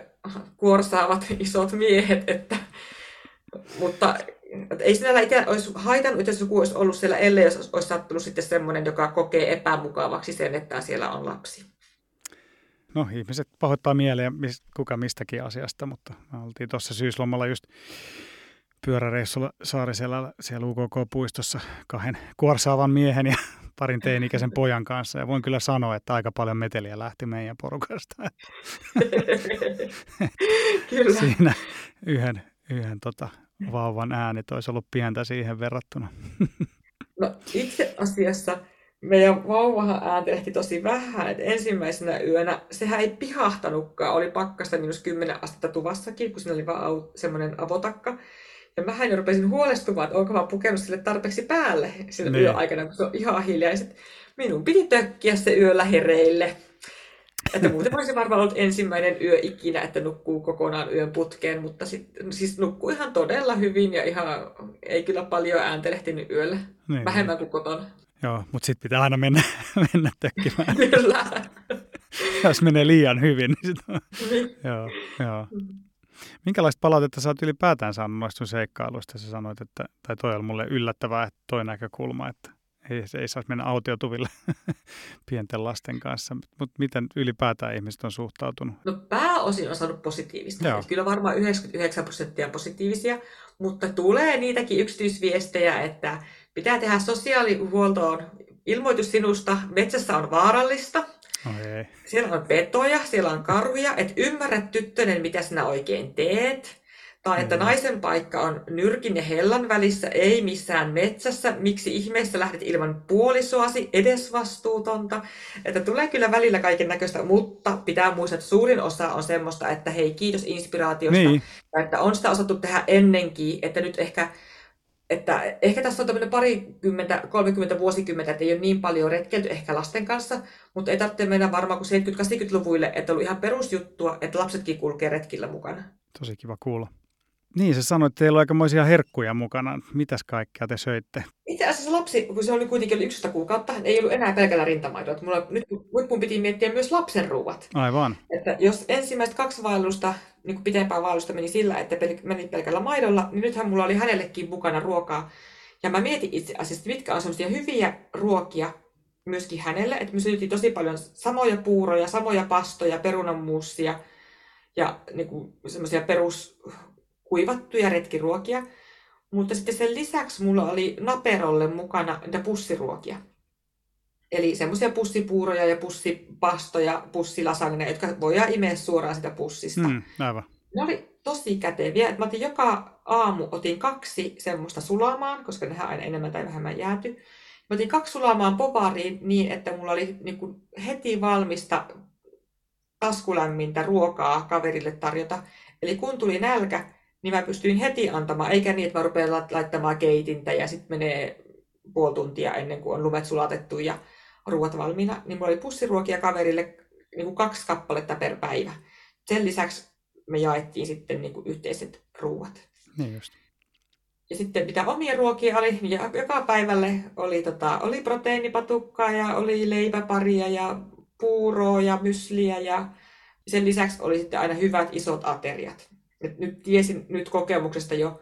kuorsaavat isot miehet. Että, mutta että ei sinällä itse olisi haitannut, jos joku olisi ollut siellä, ellei jos olisi sattunut sitten semmoinen, joka kokee epämukavaksi sen, että siellä on lapsi. No ihmiset pahoittaa mieleen kuka mistäkin asiasta, mutta me oltiin tuossa syyslomalla just pyöräreissulla Saarisella siellä UKK-puistossa kahden kuorsaavan miehen ja parin teini-ikäisen pojan kanssa. Ja voin kyllä sanoa, että aika paljon meteliä lähti meidän porukasta. kyllä. Siinä yhden, yhden tota, vauvan ääni olisi ollut pientä siihen verrattuna. no itse asiassa meidän vauvahan ääntelehti tosi vähän, että ensimmäisenä yönä sehän ei pihahtanutkaan, oli pakkasta minus 10 astetta tuvassakin, kun siinä oli vaan semmoinen avotakka. Ja mähän jo rupesin huolestumaan, että onko mä pukenut sille tarpeeksi päälle sille niin. yöaikana, kun se on ihan hiljaiset. minun piti tökkiä se yöllä hereille. Että muuten olisi varmaan ollut ensimmäinen yö ikinä, että nukkuu kokonaan yön putkeen, mutta sit, siis nukkuu ihan todella hyvin ja ihan ei kyllä paljon ääntelehtinyt yöllä. Niin, Vähemmän niin. kuin kotona. Joo, mutta sitten pitää aina mennä, mennä tökkimään. Kyllä. Jos menee liian hyvin, niin sitten niin. joo, joo. Minkälaista palautetta sä oot ylipäätään saanut noista sun seikkailuista? Sä sanoit, että, tai toi oli mulle yllättävää, että toi näkökulma, että ei, ei saisi mennä autiotuville pienten lasten kanssa. Mutta miten ylipäätään ihmiset on suhtautunut? No pääosin on saanut positiivista. Joo. Kyllä varmaan 99 prosenttia positiivisia, mutta tulee niitäkin yksityisviestejä, että pitää tehdä sosiaalihuoltoon ilmoitus sinusta, metsässä on vaarallista, Okay. Siellä on petoja, siellä on karuja, että ymmärrät tyttönen, mitä sinä oikein teet. Tai että mm. naisen paikka on nyrkin ja hellan välissä, ei missään metsässä. Miksi ihmeessä lähdet ilman puolisoasi, edesvastuutonta. Että tulee kyllä välillä kaiken näköistä, mutta pitää muistaa, että suurin osa on semmoista, että hei, kiitos inspiraatiosta. Niin. Että on sitä osattu tehdä ennenkin, että nyt ehkä että ehkä tässä on tämmöinen parikymmentä, 30 vuosikymmentä, että ei ole niin paljon retkelty ehkä lasten kanssa, mutta ei tarvitse mennä varmaan kuin 70-80-luvuille, että on ollut ihan perusjuttua, että lapsetkin kulkee retkillä mukana. Tosi kiva kuulla. Niin, se sanoi, että teillä on aikamoisia herkkuja mukana. Mitäs kaikkea te söitte? Itse asiassa lapsi, kun se oli kuitenkin oli 11 kuukautta, ei ollut enää pelkällä rintamaidolla. Mulla, nyt, nyt mun piti miettiä myös lapsen ruuat. Aivan. Että jos ensimmäiset kaksi vaellusta, niin kuin pitempää vaellusta meni sillä, että pel- meni pelkällä maidolla, niin nythän mulla oli hänellekin mukana ruokaa. Ja mä mietin itse asiassa, mitkä on semmoisia hyviä ruokia myöskin hänelle. Että me syötiin tosi paljon samoja puuroja, samoja pastoja, perunanmuussia ja niin semmoisia perus kuivattuja retkiruokia. Mutta sitten sen lisäksi mulla oli Naperolle mukana niitä pussiruokia. Eli semmoisia pussipuuroja ja pussipastoja, pussilasagneja, jotka voidaan imeä suoraan sitä pussista. Mm, aivan. Ne oli tosi käteviä. Mä otin joka aamu otin kaksi semmoista sulamaan, koska nehän aina enemmän tai vähemmän jääty. Mä otin kaksi sulamaan popariin niin, että mulla oli niin kuin heti valmista taskulämmintä ruokaa kaverille tarjota. Eli kun tuli nälkä, niin mä pystyin heti antamaan, eikä niin, että mä rupean laittamaan keitintä ja sitten menee puoli tuntia ennen kuin on lumet sulatettu ja ruoat valmiina, niin mulla oli pussiruokia kaverille niin kuin kaksi kappaletta per päivä. Sen lisäksi me jaettiin sitten niin kuin yhteiset ruuat. Niin just. Ja sitten mitä omia ruokia oli, niin joka päivälle oli, tota, oli proteiinipatukkaa ja oli leipäparia ja puuroa ja mysliä ja sen lisäksi oli sitten aina hyvät isot ateriat. Et nyt tiesin nyt kokemuksesta jo,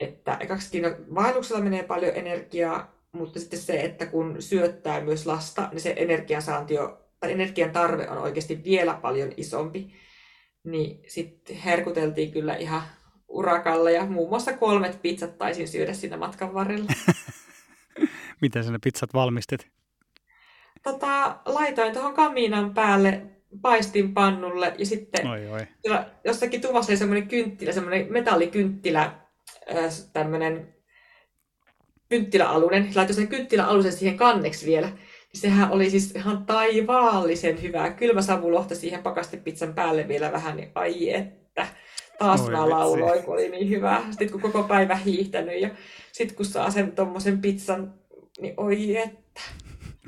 että ekaksikin vaelluksella menee paljon energiaa, mutta sitten se, että kun syöttää myös lasta, niin se energiansaanti on, tai energian tarve on oikeasti vielä paljon isompi. Niin sitten herkuteltiin kyllä ihan urakalla ja muun muassa kolmet pizzat taisin syödä siinä matkan varrella. Miten sä ne pizzat valmistit? Tota, laitoin tuohon kamiinan päälle paistin pannulle ja sitten oi, oi. jossakin tuvassa oli semmoinen kynttilä, semmoinen metallikynttilä, tämmöinen kynttiläalunen. Laitoin sen kynttiläalusen siihen kanneksi vielä. Niin sehän oli siis ihan taivaallisen hyvää. Kylmä savulohta siihen pakastepizzan päälle vielä vähän, niin ai että. Taas Oi, mä lauloin, kun oli niin hyvä. Sitten kun koko päivä hiihtänyt ja sitten kun saa sen tommosen pizzan, niin oi että.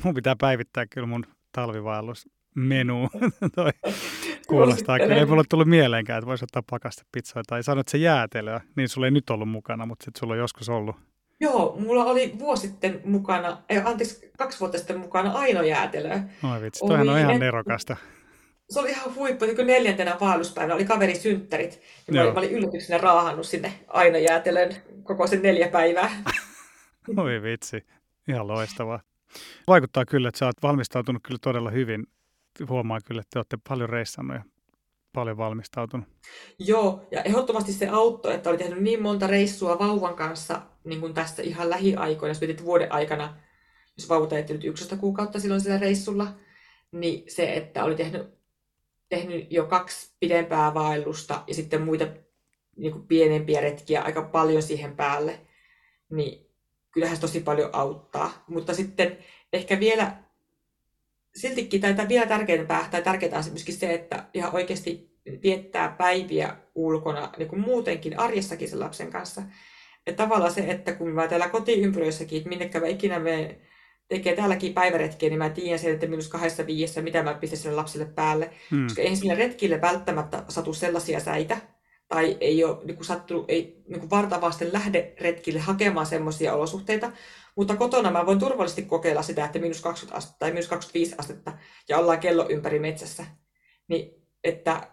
Mun pitää päivittää kyllä mun talvivaellus menu. Toi kuulostaa kyllä. Ei mulle tullut mieleenkään, että voisi ottaa pakastepizzaa. Tai sanoit, se jäätelöä, niin sulla ei nyt ollut mukana, mutta sitten sulla on joskus ollut. Joo, mulla oli vuosi sitten mukana, ei, anteeksi, kaksi vuotta sitten mukana Aino jäätelöä. Oi vitsi, toihan on ihan nerokasta. Se oli ihan huippu, niin neljäntenä vaelluspäivänä oli kaveri synttärit. Ja mä, olin, mä olin yllätyksenä raahannut sinne Aino jäätelön koko sen neljä päivää. Oi vitsi, ihan loistavaa. Vaikuttaa kyllä, että sä oot valmistautunut kyllä todella hyvin huomaa kyllä, että te olette paljon reissannut ja paljon valmistautunut. Joo, ja ehdottomasti se auttoi, että oli tehnyt niin monta reissua vauvan kanssa niin kuin tässä ihan lähiaikoina, jos mietit vuoden aikana, jos vauva teetti nyt 11 kuukautta silloin sillä reissulla, niin se, että oli tehnyt, tehnyt jo kaksi pidempää vaellusta ja sitten muita niin kuin pienempiä retkiä aika paljon siihen päälle, niin kyllähän se tosi paljon auttaa. Mutta sitten ehkä vielä siltikin tai vielä tärkeämpää tai tärkeää on myöskin se, että ihan oikeasti viettää päiviä ulkona niin kuin muutenkin arjessakin sen lapsen kanssa. Että tavallaan se, että kun mä täällä kotiympyröissäkin, että minnekä mä ikinä menen tekee täälläkin päiväretkiä, niin mä tiedän sen, että minus kahdessa viidessä, mitä mä pistän sille lapselle päälle. Hmm. Koska eihän sille retkille välttämättä satu sellaisia säitä, tai ei ole niin kuin sattunut, ei niin kuin vartavasten lähde retkille hakemaan semmoisia olosuhteita, mutta kotona mä voin turvallisesti kokeilla sitä, että minus 20 astetta tai minus 25 astetta ja ollaan kello ympäri metsässä. Niin, että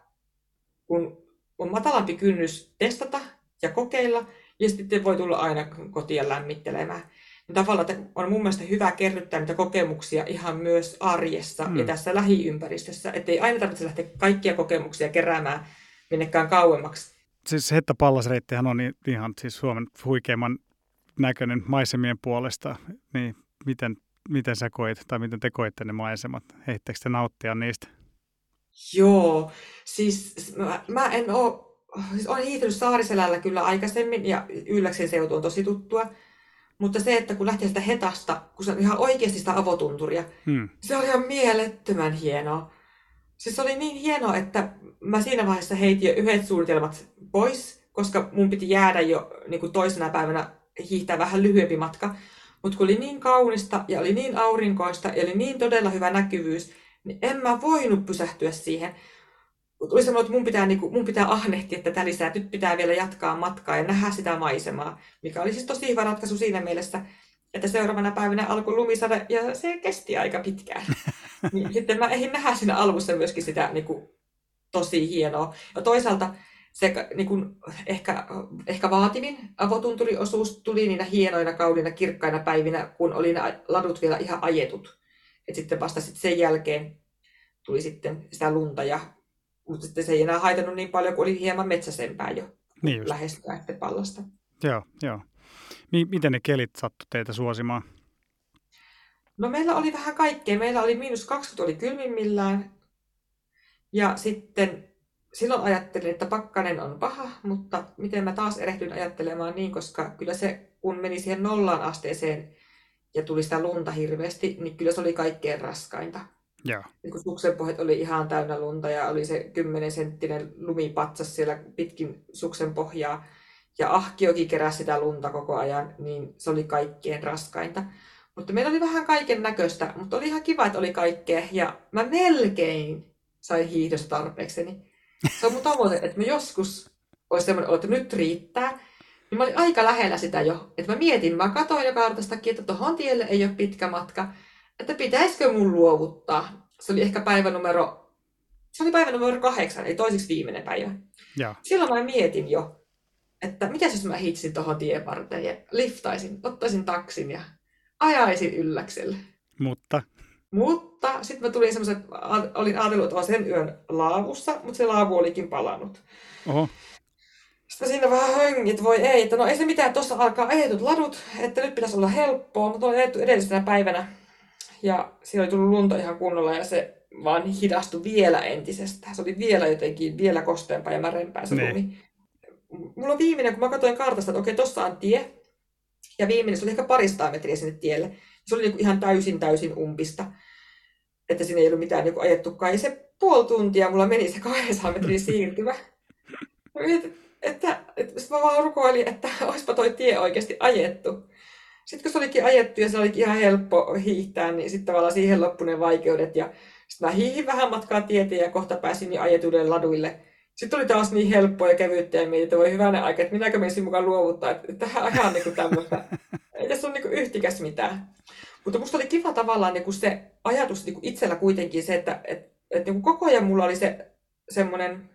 kun on matalampi kynnys testata ja kokeilla, ja sitten voi tulla aina kotia lämmittelemään. Niin tavallaan on mun mielestä hyvä kerryttää niitä kokemuksia ihan myös arjessa mm. ja tässä lähiympäristössä, ettei aina tarvitse lähteä kaikkia kokemuksia keräämään minnekään kauemmaksi. Siis Hetta Pallasreittihän on ihan siis Suomen huikeimman näköinen maisemien puolesta, niin miten, miten sä koit, tai miten te koitte ne maisemat? Heittekö te nauttia niistä? Joo, siis mä, mä en oo, siis olen hiihtänyt Saariselällä kyllä aikaisemmin, ja Ylläksen seutu on tosi tuttua, mutta se, että kun lähtee sitä hetasta, kun se on ihan oikeasti sitä avotunturia, hmm. se oli ihan mielettömän hienoa. Siis oli niin hienoa, että mä siinä vaiheessa heitin jo yhdet suunnitelmat pois, koska mun piti jäädä jo niin kuin toisena päivänä hiihtää vähän lyhyempi matka. Mutta kun oli niin kaunista ja oli niin aurinkoista ja oli niin todella hyvä näkyvyys, niin en mä voinut pysähtyä siihen. Tuli semmoinen, että mun pitää, niin kuin, mun pitää ahnehtia tätä lisää, nyt pitää vielä jatkaa matkaa ja nähdä sitä maisemaa, mikä oli siis tosi hyvä ratkaisu siinä mielessä, että seuraavana päivänä alkoi lumisada ja se kesti aika pitkään. niin sitten mä ehdin nähdä siinä alussa myöskin sitä niin kuin, tosi hienoa. Ja toisaalta se niin kuin, ehkä, ehkä vaativin avotunturiosuus tuli niinä hienoina, kauniina, kirkkaina päivinä, kun oli ne ladut vielä ihan ajetut. Et sitten vasta sit sen jälkeen tuli sitten sitä lunta, ja, mutta sitten se ei enää haitannut niin paljon, kun oli hieman metsäsempää jo niin lähestyä pallosta. Joo, joo. Miten ne kelit sattu teitä suosimaan? No meillä oli vähän kaikkea. Meillä oli miinus 20 oli kylmimmillään. Ja sitten silloin ajattelin, että pakkanen on paha, mutta miten mä taas erehdyin ajattelemaan niin, koska kyllä se, kun meni siihen nollaan asteeseen ja tuli sitä lunta hirveästi, niin kyllä se oli kaikkein raskainta. Joo. Niin kun suksenpohjat oli ihan täynnä lunta ja oli se 10 senttinen lumipatsas siellä pitkin suksen pohjaa ja ahkioki keräsi sitä lunta koko ajan, niin se oli kaikkein raskainta. Mutta meillä oli vähän kaiken näköistä, mutta oli ihan kiva, että oli kaikkea. Ja mä melkein sain hiihdosta tarpeekseni. Se on mun tavoite, että mä joskus olisi semmoinen että nyt riittää. Niin mä olin aika lähellä sitä jo. Että mä mietin, mä katsoin jo kartastakin, että tuohon tielle ei ole pitkä matka. Että pitäisikö mun luovuttaa. Se oli ehkä päivä numero, se oli päivä numero kahdeksan, eli toisiksi viimeinen päivä. Ja. Silloin mä mietin jo, että mitä jos mä hitsin tuohon tien varten ja liftaisin, ottaisin taksin ja ajaisin ylläkselle. Mutta? Mutta sitten mä tulin semmoisen, olin ajatellut, että sen yön laavussa, mutta se laavu olikin palannut. Oho. Sitten siinä vähän höngit, voi ei, että no ei se mitään, tuossa alkaa ajetut ladut, että nyt pitäisi olla helppoa, mutta olin ajettu edellisenä päivänä ja siinä oli tullut lunta ihan kunnolla ja se vaan hidastui vielä entisestään. Se oli vielä jotenkin, vielä kosteampaa ja märempää se niin. lumi. Mulla on viimeinen, kun mä katsoin kartasta, että okei, tossa on tie, ja viimeinen, se oli ehkä parista metriä sinne tielle. Se oli niinku ihan täysin, täysin umpista. Että siinä ei ollut mitään niinku ajettukaan. Ja se puoli tuntia mulla meni se 200 metriä siirtymä. että, että, että mä vaan rukoilin, että olisipa toi tie oikeasti ajettu. Sitten kun se olikin ajettu ja se olikin ihan helppo hiihtää, niin sitten tavallaan siihen loppui ne vaikeudet. Ja sitten mä hiihin vähän matkaa tieteen ja kohta pääsin jo ajetuille laduille. Sitten oli taas niin helppoa ja kevyttä ja mietin, että voi hyvänä aika, että minäkö menisin mukaan luovuttaa, että tähän ihan niin tämmöistä. Ei tässä ole niin yhtikäs mitään. Mutta musta oli kiva tavallaan niin kuin se ajatus niin kuin itsellä kuitenkin se, että et, et niin kuin koko ajan mulla oli se semmoinen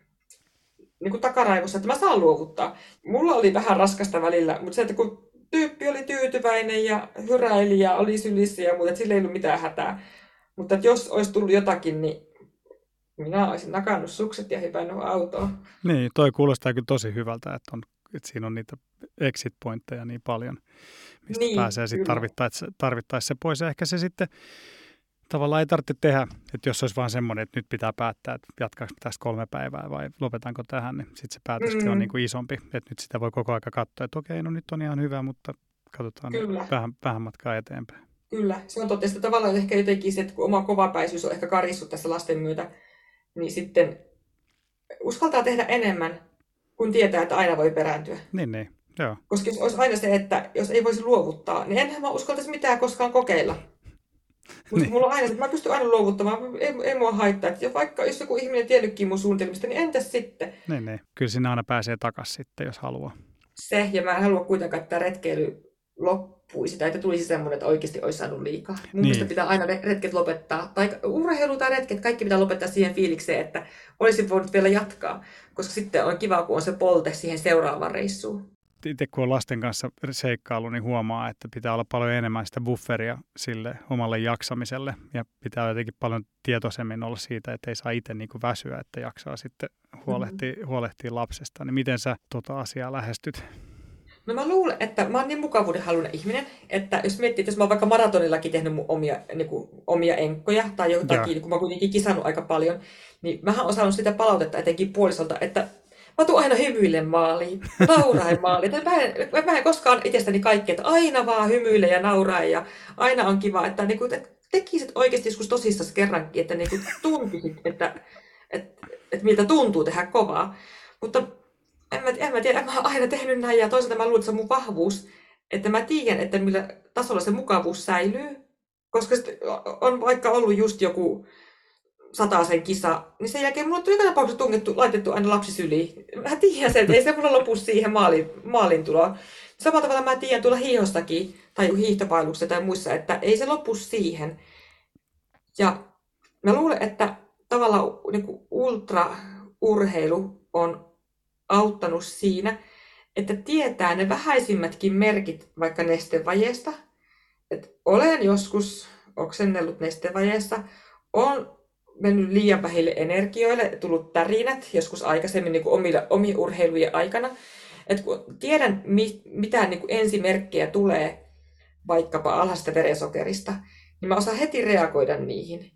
niin kuin takaraivossa, että mä saan luovuttaa. Mulla oli vähän raskasta välillä, mutta se, että kun tyyppi oli tyytyväinen ja hyräili ja oli sylissä ja muuta, että sillä ei ollut mitään hätää. Mutta että jos olisi tullut jotakin, niin minä olisin nakannut sukset ja hypännyt autoon. Niin, toi kuulostaa kyllä tosi hyvältä, että, on, että siinä on niitä exit pointteja niin paljon, mistä niin, pääsee sitten tarvittaessa, tarvittaessa se pois. Ja ehkä se sitten tavallaan ei tarvitse tehdä, että jos olisi vaan semmoinen, että nyt pitää päättää, että jatkaako tästä kolme päivää vai lopetanko tähän, niin sitten se päätöskin mm-hmm. on niin kuin isompi, että nyt sitä voi koko aika katsoa, että okei, no nyt on ihan hyvä, mutta katsotaan vähän, vähän matkaa eteenpäin. Kyllä, se on totta. Sitten tavallaan ehkä jotenkin se, että kun oma kovapäisyys on ehkä karissut tässä lasten myötä, niin sitten uskaltaa tehdä enemmän, kun tietää, että aina voi perääntyä. Niin, niin. Joo. Koska jos olisi aina se, että jos ei voisi luovuttaa, niin enhän mä uskaltaisi mitään koskaan kokeilla. Mutta niin. mulla on aina, että mä pystyn aina luovuttamaan, ei, ei mua haittaa. Että vaikka jos joku ihminen tiennytkin mun suunnitelmista, niin entäs sitten? Niin, niin. Kyllä sinä aina pääsee takaisin sitten, jos haluaa. Se, ja mä en halua kuitenkaan, että retkeily loppuisi tai että tulisi semmoinen, että oikeasti olisi saanut liikaa. Mun niin. mielestä pitää aina retket lopettaa, tai urheilu tai retket, kaikki pitää lopettaa siihen fiilikseen, että olisi voinut vielä jatkaa, koska sitten on kiva, kun on se polte siihen seuraavaan reissuun. Itse kun on lasten kanssa seikkailu, niin huomaa, että pitää olla paljon enemmän sitä bufferia sille omalle jaksamiselle ja pitää jotenkin paljon tietoisemmin olla siitä, että ei saa itse niin väsyä, että jaksaa sitten huolehtia, mm-hmm. huolehtia lapsesta. Niin miten sä tuota asiaa lähestyt? No mä luulen, että mä oon niin mukavuuden halunnut ihminen, että jos miettii, että jos mä oon vaikka maratonillakin tehnyt mun omia, niin kuin, omia enkkoja tai jotakin, kun mä oon kuitenkin kisannut aika paljon, niin mähän oon saanut sitä palautetta etenkin puolisolta, että mä tuun aina hymyille maaliin, nauraen maaliin. Mä en, mä en koskaan itsestäni kaikkea, että aina vaan hymyille ja nauraen ja aina on kiva, että, niin kuin, että tekisit oikeasti joskus tosissas kerrankin, että niin kuin tuntisit, että, että, että miltä tuntuu tehdä kovaa. Mutta en mä, en mä tiedä, mä oon aina tehnyt näin ja toisaalta mä luulen, että se on mun vahvuus, että mä tiedän, että millä tasolla se mukavuus säilyy. Koska on vaikka ollut just joku sen kisa, niin sen jälkeen mulla on joka tapauksessa tungettu, laitettu aina lapsi syliin. Mä tiedän sen, että ei se mulla lopu siihen maalin, maalin tuloon. Samalla tavalla mä tiedän tuolla hiihostakin, tai hiihtopailuksessa tai muissa, että ei se lopu siihen. Ja mä luulen, että tavallaan niin ultraurheilu on auttanut siinä, että tietää ne vähäisimmätkin merkit vaikka nestevajeesta. Että olen joskus oksennellut nestevajeessa, on mennyt liian vähille energioille, tullut tärinät joskus aikaisemmin niin omilla, omien urheilujen aikana. että kun tiedän, mi, mitä niin ensimerkkejä tulee vaikkapa alhaista verensokerista, niin mä osaan heti reagoida niihin.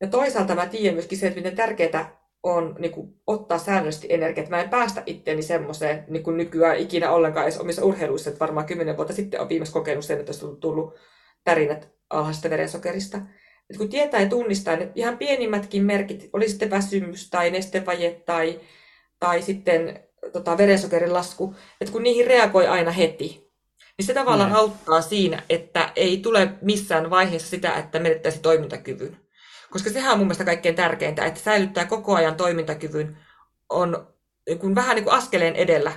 Ja toisaalta mä tiedän myöskin se, että miten tärkeää on niin kuin, ottaa säännöllisesti energiaa. Että mä en päästä itteeni semmoiseen niin kuin nykyään ikinä ollenkaan edes omissa urheiluissa. Että varmaan kymmenen vuotta sitten on viimeksi kokenut sen, että olisi tullut tärinät alhaisesta verensokerista. Että kun tietää ja tunnistaa että ihan pienimmätkin merkit, oli sitten väsymys tai nestevaje tai, tai sitten tota, verensokerin lasku, että kun niihin reagoi aina heti, niin se tavallaan mm. auttaa siinä, että ei tule missään vaiheessa sitä, että menettäisi toimintakyvyn. Koska sehän on mun mielestä kaikkein tärkeintä, että säilyttää koko ajan toimintakyvyn, on kun vähän niin kuin askeleen edellä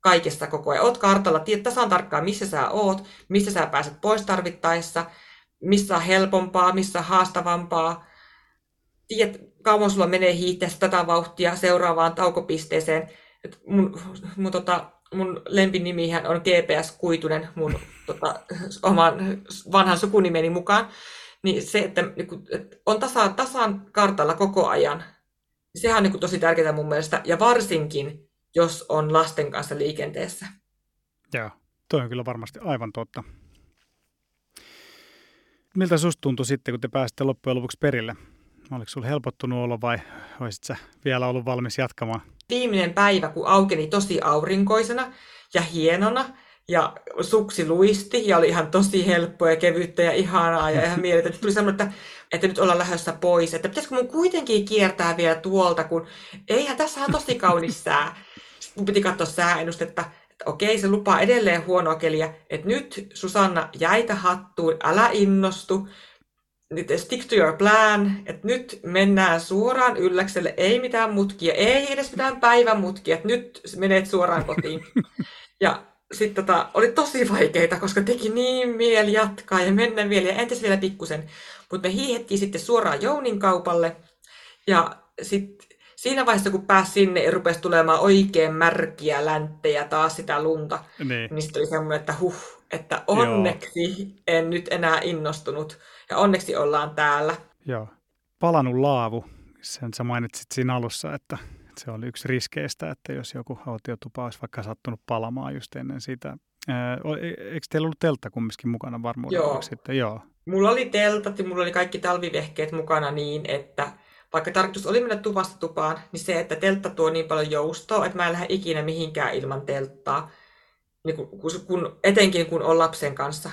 kaikessa koko ajan. Oot kartalla, tiedät tasan tarkkaan, missä sä oot, missä sä pääset pois tarvittaessa, missä on helpompaa, missä on haastavampaa. Tiedät, kauan sulla menee hiihtäessä tätä vauhtia seuraavaan taukopisteeseen. Mun, mun, tota, mun lempinimihän on GPS Kuitunen mun tota, oman vanhan sukunimeni mukaan. Niin se, että, niin kuin, että on tasan, tasan kartalla koko ajan, niin sehän on niin kuin, tosi tärkeää mun mielestä. Ja varsinkin, jos on lasten kanssa liikenteessä. Joo, toi on kyllä varmasti aivan totta. Miltä susta tuntui sitten, kun te pääsitte loppujen lopuksi perille? Oliko sinulla helpottunut olo vai olisit sä vielä ollut valmis jatkamaan? Viimeinen päivä, kun aukeni tosi aurinkoisena ja hienona, ja suksi luisti ja oli ihan tosi helppoa ja kevyttä ja ihanaa ja ihan mielettä. Tuli semmoinen, että, että nyt ollaan lähdössä pois. Että pitäisikö mun kuitenkin kiertää vielä tuolta, kun eihän tässä on tosi kaunis sää. Sitten mun piti katsoa sääennustetta, että okei, se lupaa edelleen huonoa keliä. Että nyt Susanna jäitä hattuun, älä innostu. Nyt stick to your plan, että nyt mennään suoraan ylläkselle, ei mitään mutkia, ei edes mitään päivämutkia, että nyt menet suoraan kotiin. Ja sitten tota, oli tosi vaikeita, koska teki niin mieli jatkaa ja mennä vielä, ja entäs vielä pikkusen. Mutta me hiihettiin sitten suoraan Jounin kaupalle, ja sitten siinä vaiheessa, kun pääsi sinne ja rupesi tulemaan oikein märkiä länttejä taas sitä lunta, niin, niin sitten oli semmoinen, että huh, että onneksi Joo. en nyt enää innostunut, ja onneksi ollaan täällä. Joo. Palannut laavu, sen sä mainitsit siinä alussa, että se oli yksi riskeistä, että jos joku autiotupa olisi vaikka sattunut palamaan just ennen sitä. E, eikö teillä ollut teltta kumminkin mukana varmuuden Joo. Sitten? Joo. Mulla oli teltat ja mulla oli kaikki talvivehkeet mukana niin, että vaikka tarkoitus oli mennä tuvasta tupaan, niin se, että teltta tuo niin paljon joustoa, että mä en lähde ikinä mihinkään ilman telttaa. Niin kun, kun, etenkin kun on lapsen kanssa.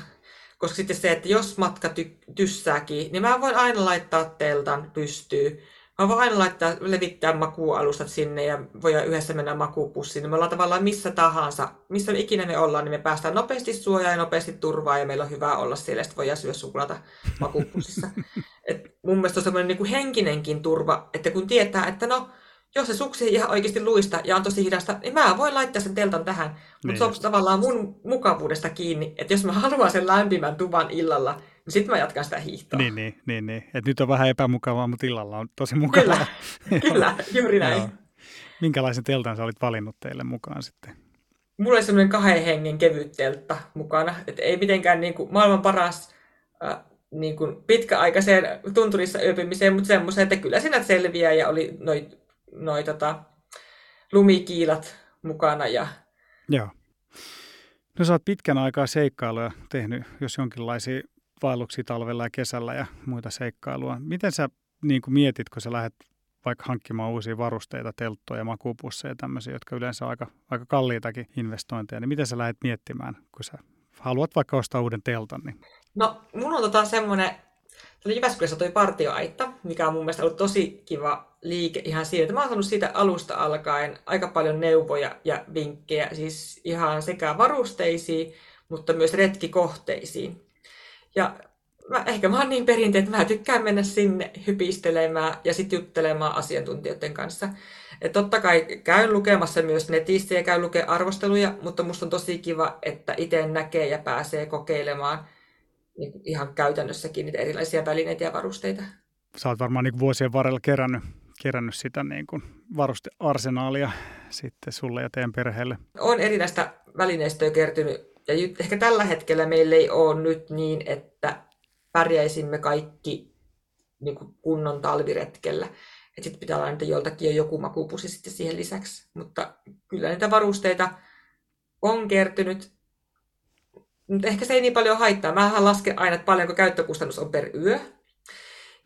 Koska sitten se, että jos matka ty- tyssääkin, niin mä voin aina laittaa teltan pystyyn Mä voin aina laittaa, levittää makuualustat sinne ja voi yhdessä mennä makuupussiin. Me ollaan tavallaan missä tahansa, missä ikinä me ollaan, niin me päästään nopeasti suojaan ja nopeasti turvaan ja meillä on hyvä olla siellä ja sitten voidaan syödä suklaata makuupussissa. Et mun mielestä on semmoinen niin henkinenkin turva, että kun tietää, että no, jos se suksi ihan oikeasti luista ja on tosi hidasta, niin mä voin laittaa sen teltan tähän. Mutta niin. se on tavallaan mun mukavuudesta kiinni, että jos mä haluan sen lämpimän tuvan illalla, sitten mä jatkan sitä hiihtoa. Niin, niin, niin, niin. Et nyt on vähän epämukavaa, mutta illalla on tosi mukavaa. Kyllä, kyllä juuri näin. Joo. Minkälaisen teltan sä olit valinnut teille mukaan sitten? Mulla oli semmoinen kahden hengen kevyt teltta mukana, että ei mitenkään niin kuin maailman paras äh, niin kuin pitkäaikaiseen tunturissa yöpymiseen, mutta semmoisen, että kyllä sinä selviää ja oli noin noi tota, lumikiilat mukana. Ja... Joo. No sä oot pitkän aikaa seikkailuja tehnyt, jos jonkinlaisia vaelluksia talvella ja kesällä ja muita seikkailua. Miten sä niin kuin mietit, kun sä lähdet vaikka hankkimaan uusia varusteita, telttoja, makuupusseja ja tämmöisiä, jotka yleensä on aika, aika kalliitakin investointeja, niin miten sä lähdet miettimään, kun sä haluat vaikka ostaa uuden teltan? Niin... No, mun on tota semmoinen Tuli Jyväskylässä toi partioaitta, mikä on mun mielestä ollut tosi kiva liike ihan siinä, että mä oon saanut siitä alusta alkaen aika paljon neuvoja ja vinkkejä, siis ihan sekä varusteisiin, mutta myös retkikohteisiin. Ja mä, ehkä mä oon niin perinteet, että mä tykkään mennä sinne hypistelemään ja sitten juttelemaan asiantuntijoiden kanssa. Et totta kai käyn lukemassa myös netistä ja käyn lukemaan arvosteluja, mutta musta on tosi kiva, että itse näkee ja pääsee kokeilemaan niin ihan käytännössäkin niitä erilaisia välineitä ja varusteita. Sä oot varmaan niin vuosien varrella kerännyt, kerännyt sitä niin kuin varustearsenaalia sitten sulle ja teidän perheelle. On erinäistä välineistöä kertynyt ja ehkä tällä hetkellä meillä ei ole nyt niin, että pärjäisimme kaikki niin kuin kunnon talviretkellä. Että sitten pitää olla niitä joltakin jo joku makupussi sitten siihen lisäksi. Mutta kyllä niitä varusteita on kertynyt mutta ehkä se ei niin paljon haittaa. Mähän lasken aina, että paljonko käyttökustannus on per yö.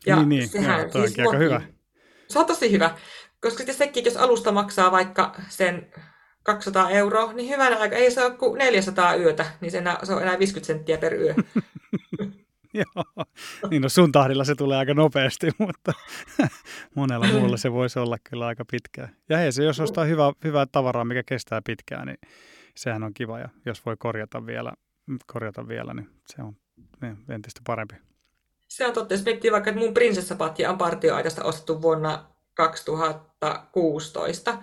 Ja niin, niin. sehän Joo, siis aika hyvä. Se on tosi hyvä. Koska sitten sekin, jos alusta maksaa vaikka sen 200 euroa, niin hyvänä aika ei se ole kuin 400 yötä, niin se, enää, se on enää 50 senttiä per yö. Joo, niin no sun tahdilla se tulee aika nopeasti, mutta monella muulla se voisi olla kyllä aika pitkään. Ja hei, se jos ostaa hyvää, hyvää tavaraa, mikä kestää pitkään, niin sehän on kiva. Ja jos voi korjata vielä korjata vielä, niin se on niin, entistä parempi. Se on totta. Jos miettii vaikka, että mun prinsessapatja on partioaitasta ostettu vuonna 2016,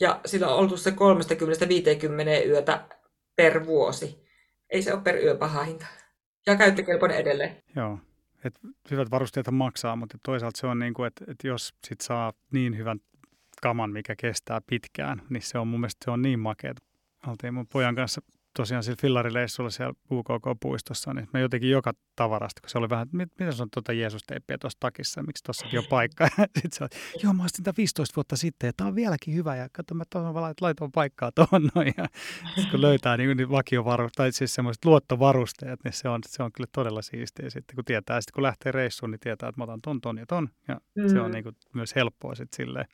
ja sillä on ollut se 30-50 yötä per vuosi. Ei se ole per yö paha hinta. Ja käyttökelpoinen edelleen. Joo. Et hyvät varusteet maksaa, mutta toisaalta se on niin kuin, että, että jos sit saa niin hyvän kaman, mikä kestää pitkään, niin se on mun mielestä se on niin makea. Oltiin mun pojan kanssa tosiaan sillä fillarileissulla siellä UKK-puistossa, niin me jotenkin joka tavarasta, kun se oli vähän, että mit, mitä se on tuota Jeesus-teippiä tuossa takissa, miksi tuossakin on paikka. Sitten se oli, joo mä ostin 15 vuotta sitten ja tämä on vieläkin hyvä ja katso mä tuohon laitoin paikkaa tuohon noin. Ja sitten kun löytää niin, niin vakiovarusteet, tai siis semmoiset luottovarusteet, niin se on, se on kyllä todella siistiä sitten kun tietää. Sitten kun lähtee reissuun, niin tietää, että mä otan ton, ton ja ton. Ja mm. se on niin kuin myös helppoa sitten silleen.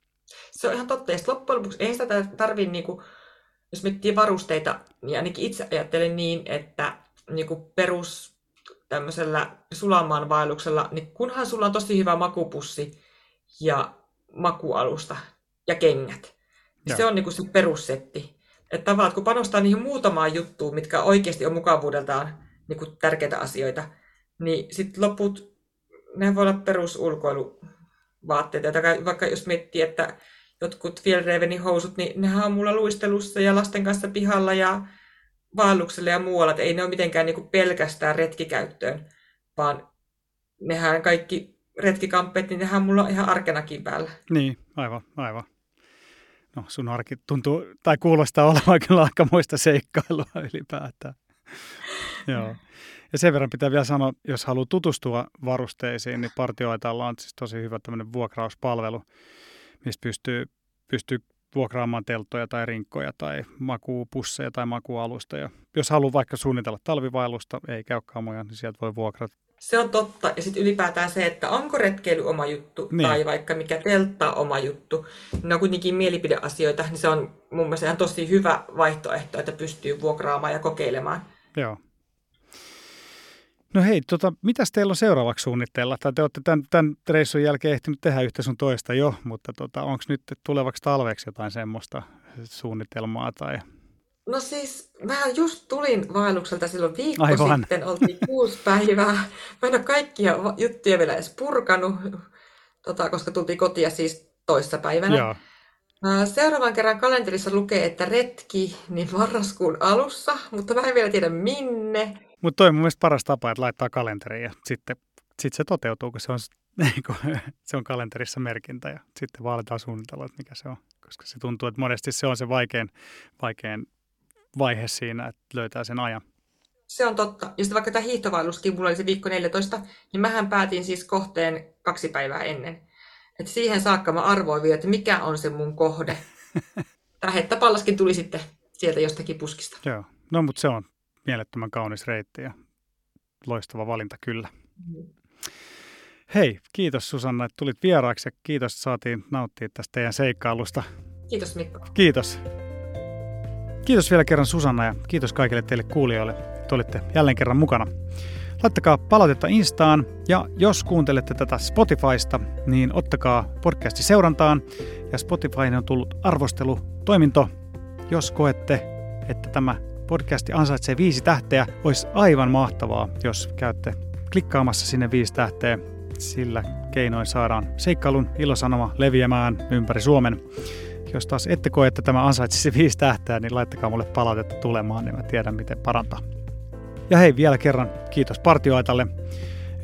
Se on ihan totta. Ja loppujen lopuksi ei sitä tarvitse niin kuin jos miettii varusteita, niin ainakin itse ajattelen niin, että niin kuin perus tämmöisellä sulamaan vaelluksella, niin kunhan sulla on tosi hyvä makupussi ja makualusta ja kengät, niin se on niin kuin se perussetti. Että tavallaan, kun panostaa niihin muutamaan juttuun, mitkä oikeasti on mukavuudeltaan niin kuin tärkeitä asioita, niin sitten loput, ne voi olla perusulkoiluvaatteita. Vaikka jos miettii, että jotkut Fjellrevenin housut, niin nehän on mulla luistelussa ja lasten kanssa pihalla ja vaelluksella ja muualla, että ei ne ole mitenkään niin pelkästään retkikäyttöön, vaan nehän kaikki retkikamppeet, niin nehän on mulla ihan arkenakin päällä. Niin, aivan, aivan. No sun arki tuntuu, tai kuulostaa olevan kyllä aika muista seikkailua ylipäätään. Joo. Ja sen verran pitää vielä sanoa, jos haluaa tutustua varusteisiin, niin Partioaitalla on siis tosi hyvä tämmöinen vuokrauspalvelu, mistä pystyy, pystyy vuokraamaan telttoja tai rinkkoja tai makuupusseja tai makualusta. Ja jos haluaa vaikka suunnitella talvivailusta, ei käy kamoja, niin sieltä voi vuokrata. Se on totta. Ja sitten ylipäätään se, että onko retkeily oma juttu niin. tai vaikka mikä teltta oma juttu. Ne on kuitenkin mielipideasioita, niin se on mun mielestä ihan tosi hyvä vaihtoehto, että pystyy vuokraamaan ja kokeilemaan. Joo. No hei, tota, mitäs teillä on seuraavaksi suunnitteilla? Tai te olette tämän, tämän reissun jälkeen ehtinyt tehdä yhtä sun toista jo, mutta tota, onko nyt tulevaksi talveksi jotain semmoista suunnitelmaa? Tai... No siis, mä just tulin vaellukselta silloin viikko Aivan. sitten, oltiin kuusi päivää. Mä en ole kaikkia juttuja vielä edes purkanut, tota, koska tultiin kotia siis toissa päivänä. Joo. Seuraavan kerran kalenterissa lukee, että retki niin marraskuun alussa, mutta mä en vielä tiedä minne. Mutta toi on mun mielestä paras tapa, että laittaa kalenteriin ja sitten sit se toteutuu, kun se on, se on kalenterissa merkintä ja sitten vaalitaan suunnitella, että mikä se on. Koska se tuntuu, että monesti se on se vaikein, vaikein vaihe siinä, että löytää sen ajan. Se on totta. Ja sitten vaikka tämä hiihtovaelluskin, mulla oli se viikko 14, niin mähän päätin siis kohteen kaksi päivää ennen. Et siihen saakka mä arvoin vielä, että mikä on se mun kohde. Tämä hettäpallaskin tuli sitten sieltä jostakin puskista. Joo, no mutta se on mielettömän kaunis reitti ja loistava valinta kyllä. Mm. Hei, kiitos Susanna, että tulit vieraaksi ja kiitos, että saatiin nauttia tästä teidän seikkailusta. Kiitos Mikko. Kiitos. Kiitos vielä kerran Susanna ja kiitos kaikille teille kuulijoille, että olitte jälleen kerran mukana. Laittakaa palautetta Instaan ja jos kuuntelette tätä Spotifysta, niin ottakaa podcasti seurantaan ja Spotify on tullut arvostelu toiminto. Jos koette, että tämä podcasti ansaitsee viisi tähteä, olisi aivan mahtavaa, jos käytte klikkaamassa sinne viisi tähteä. Sillä keinoin saadaan seikkailun ilosanoma leviämään ympäri Suomen. Jos taas ette koe, että tämä ansaitsisi viisi tähteä, niin laittakaa mulle palautetta tulemaan, niin mä tiedän, miten parantaa. Ja hei, vielä kerran kiitos Partioaitalle,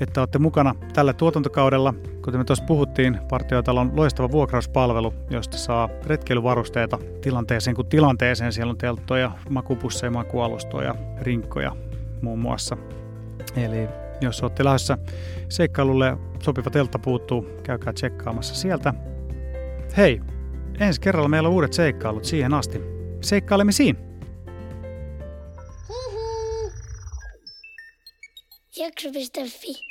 että olette mukana tällä tuotantokaudella. Kuten me tuossa puhuttiin, Partioaitalla on loistava vuokrauspalvelu, josta saa retkeilyvarusteita tilanteeseen kuin tilanteeseen. Siellä on telttoja, makupusseja, makualustoja, rinkkoja muun muassa. Eli jos olette lähdössä seikkailulle sopiva teltta puuttuu, käykää tsekkaamassa sieltä. Hei, ensi kerralla meillä on uudet seikkailut siihen asti. Seikkailemme siinä. Jakso.fi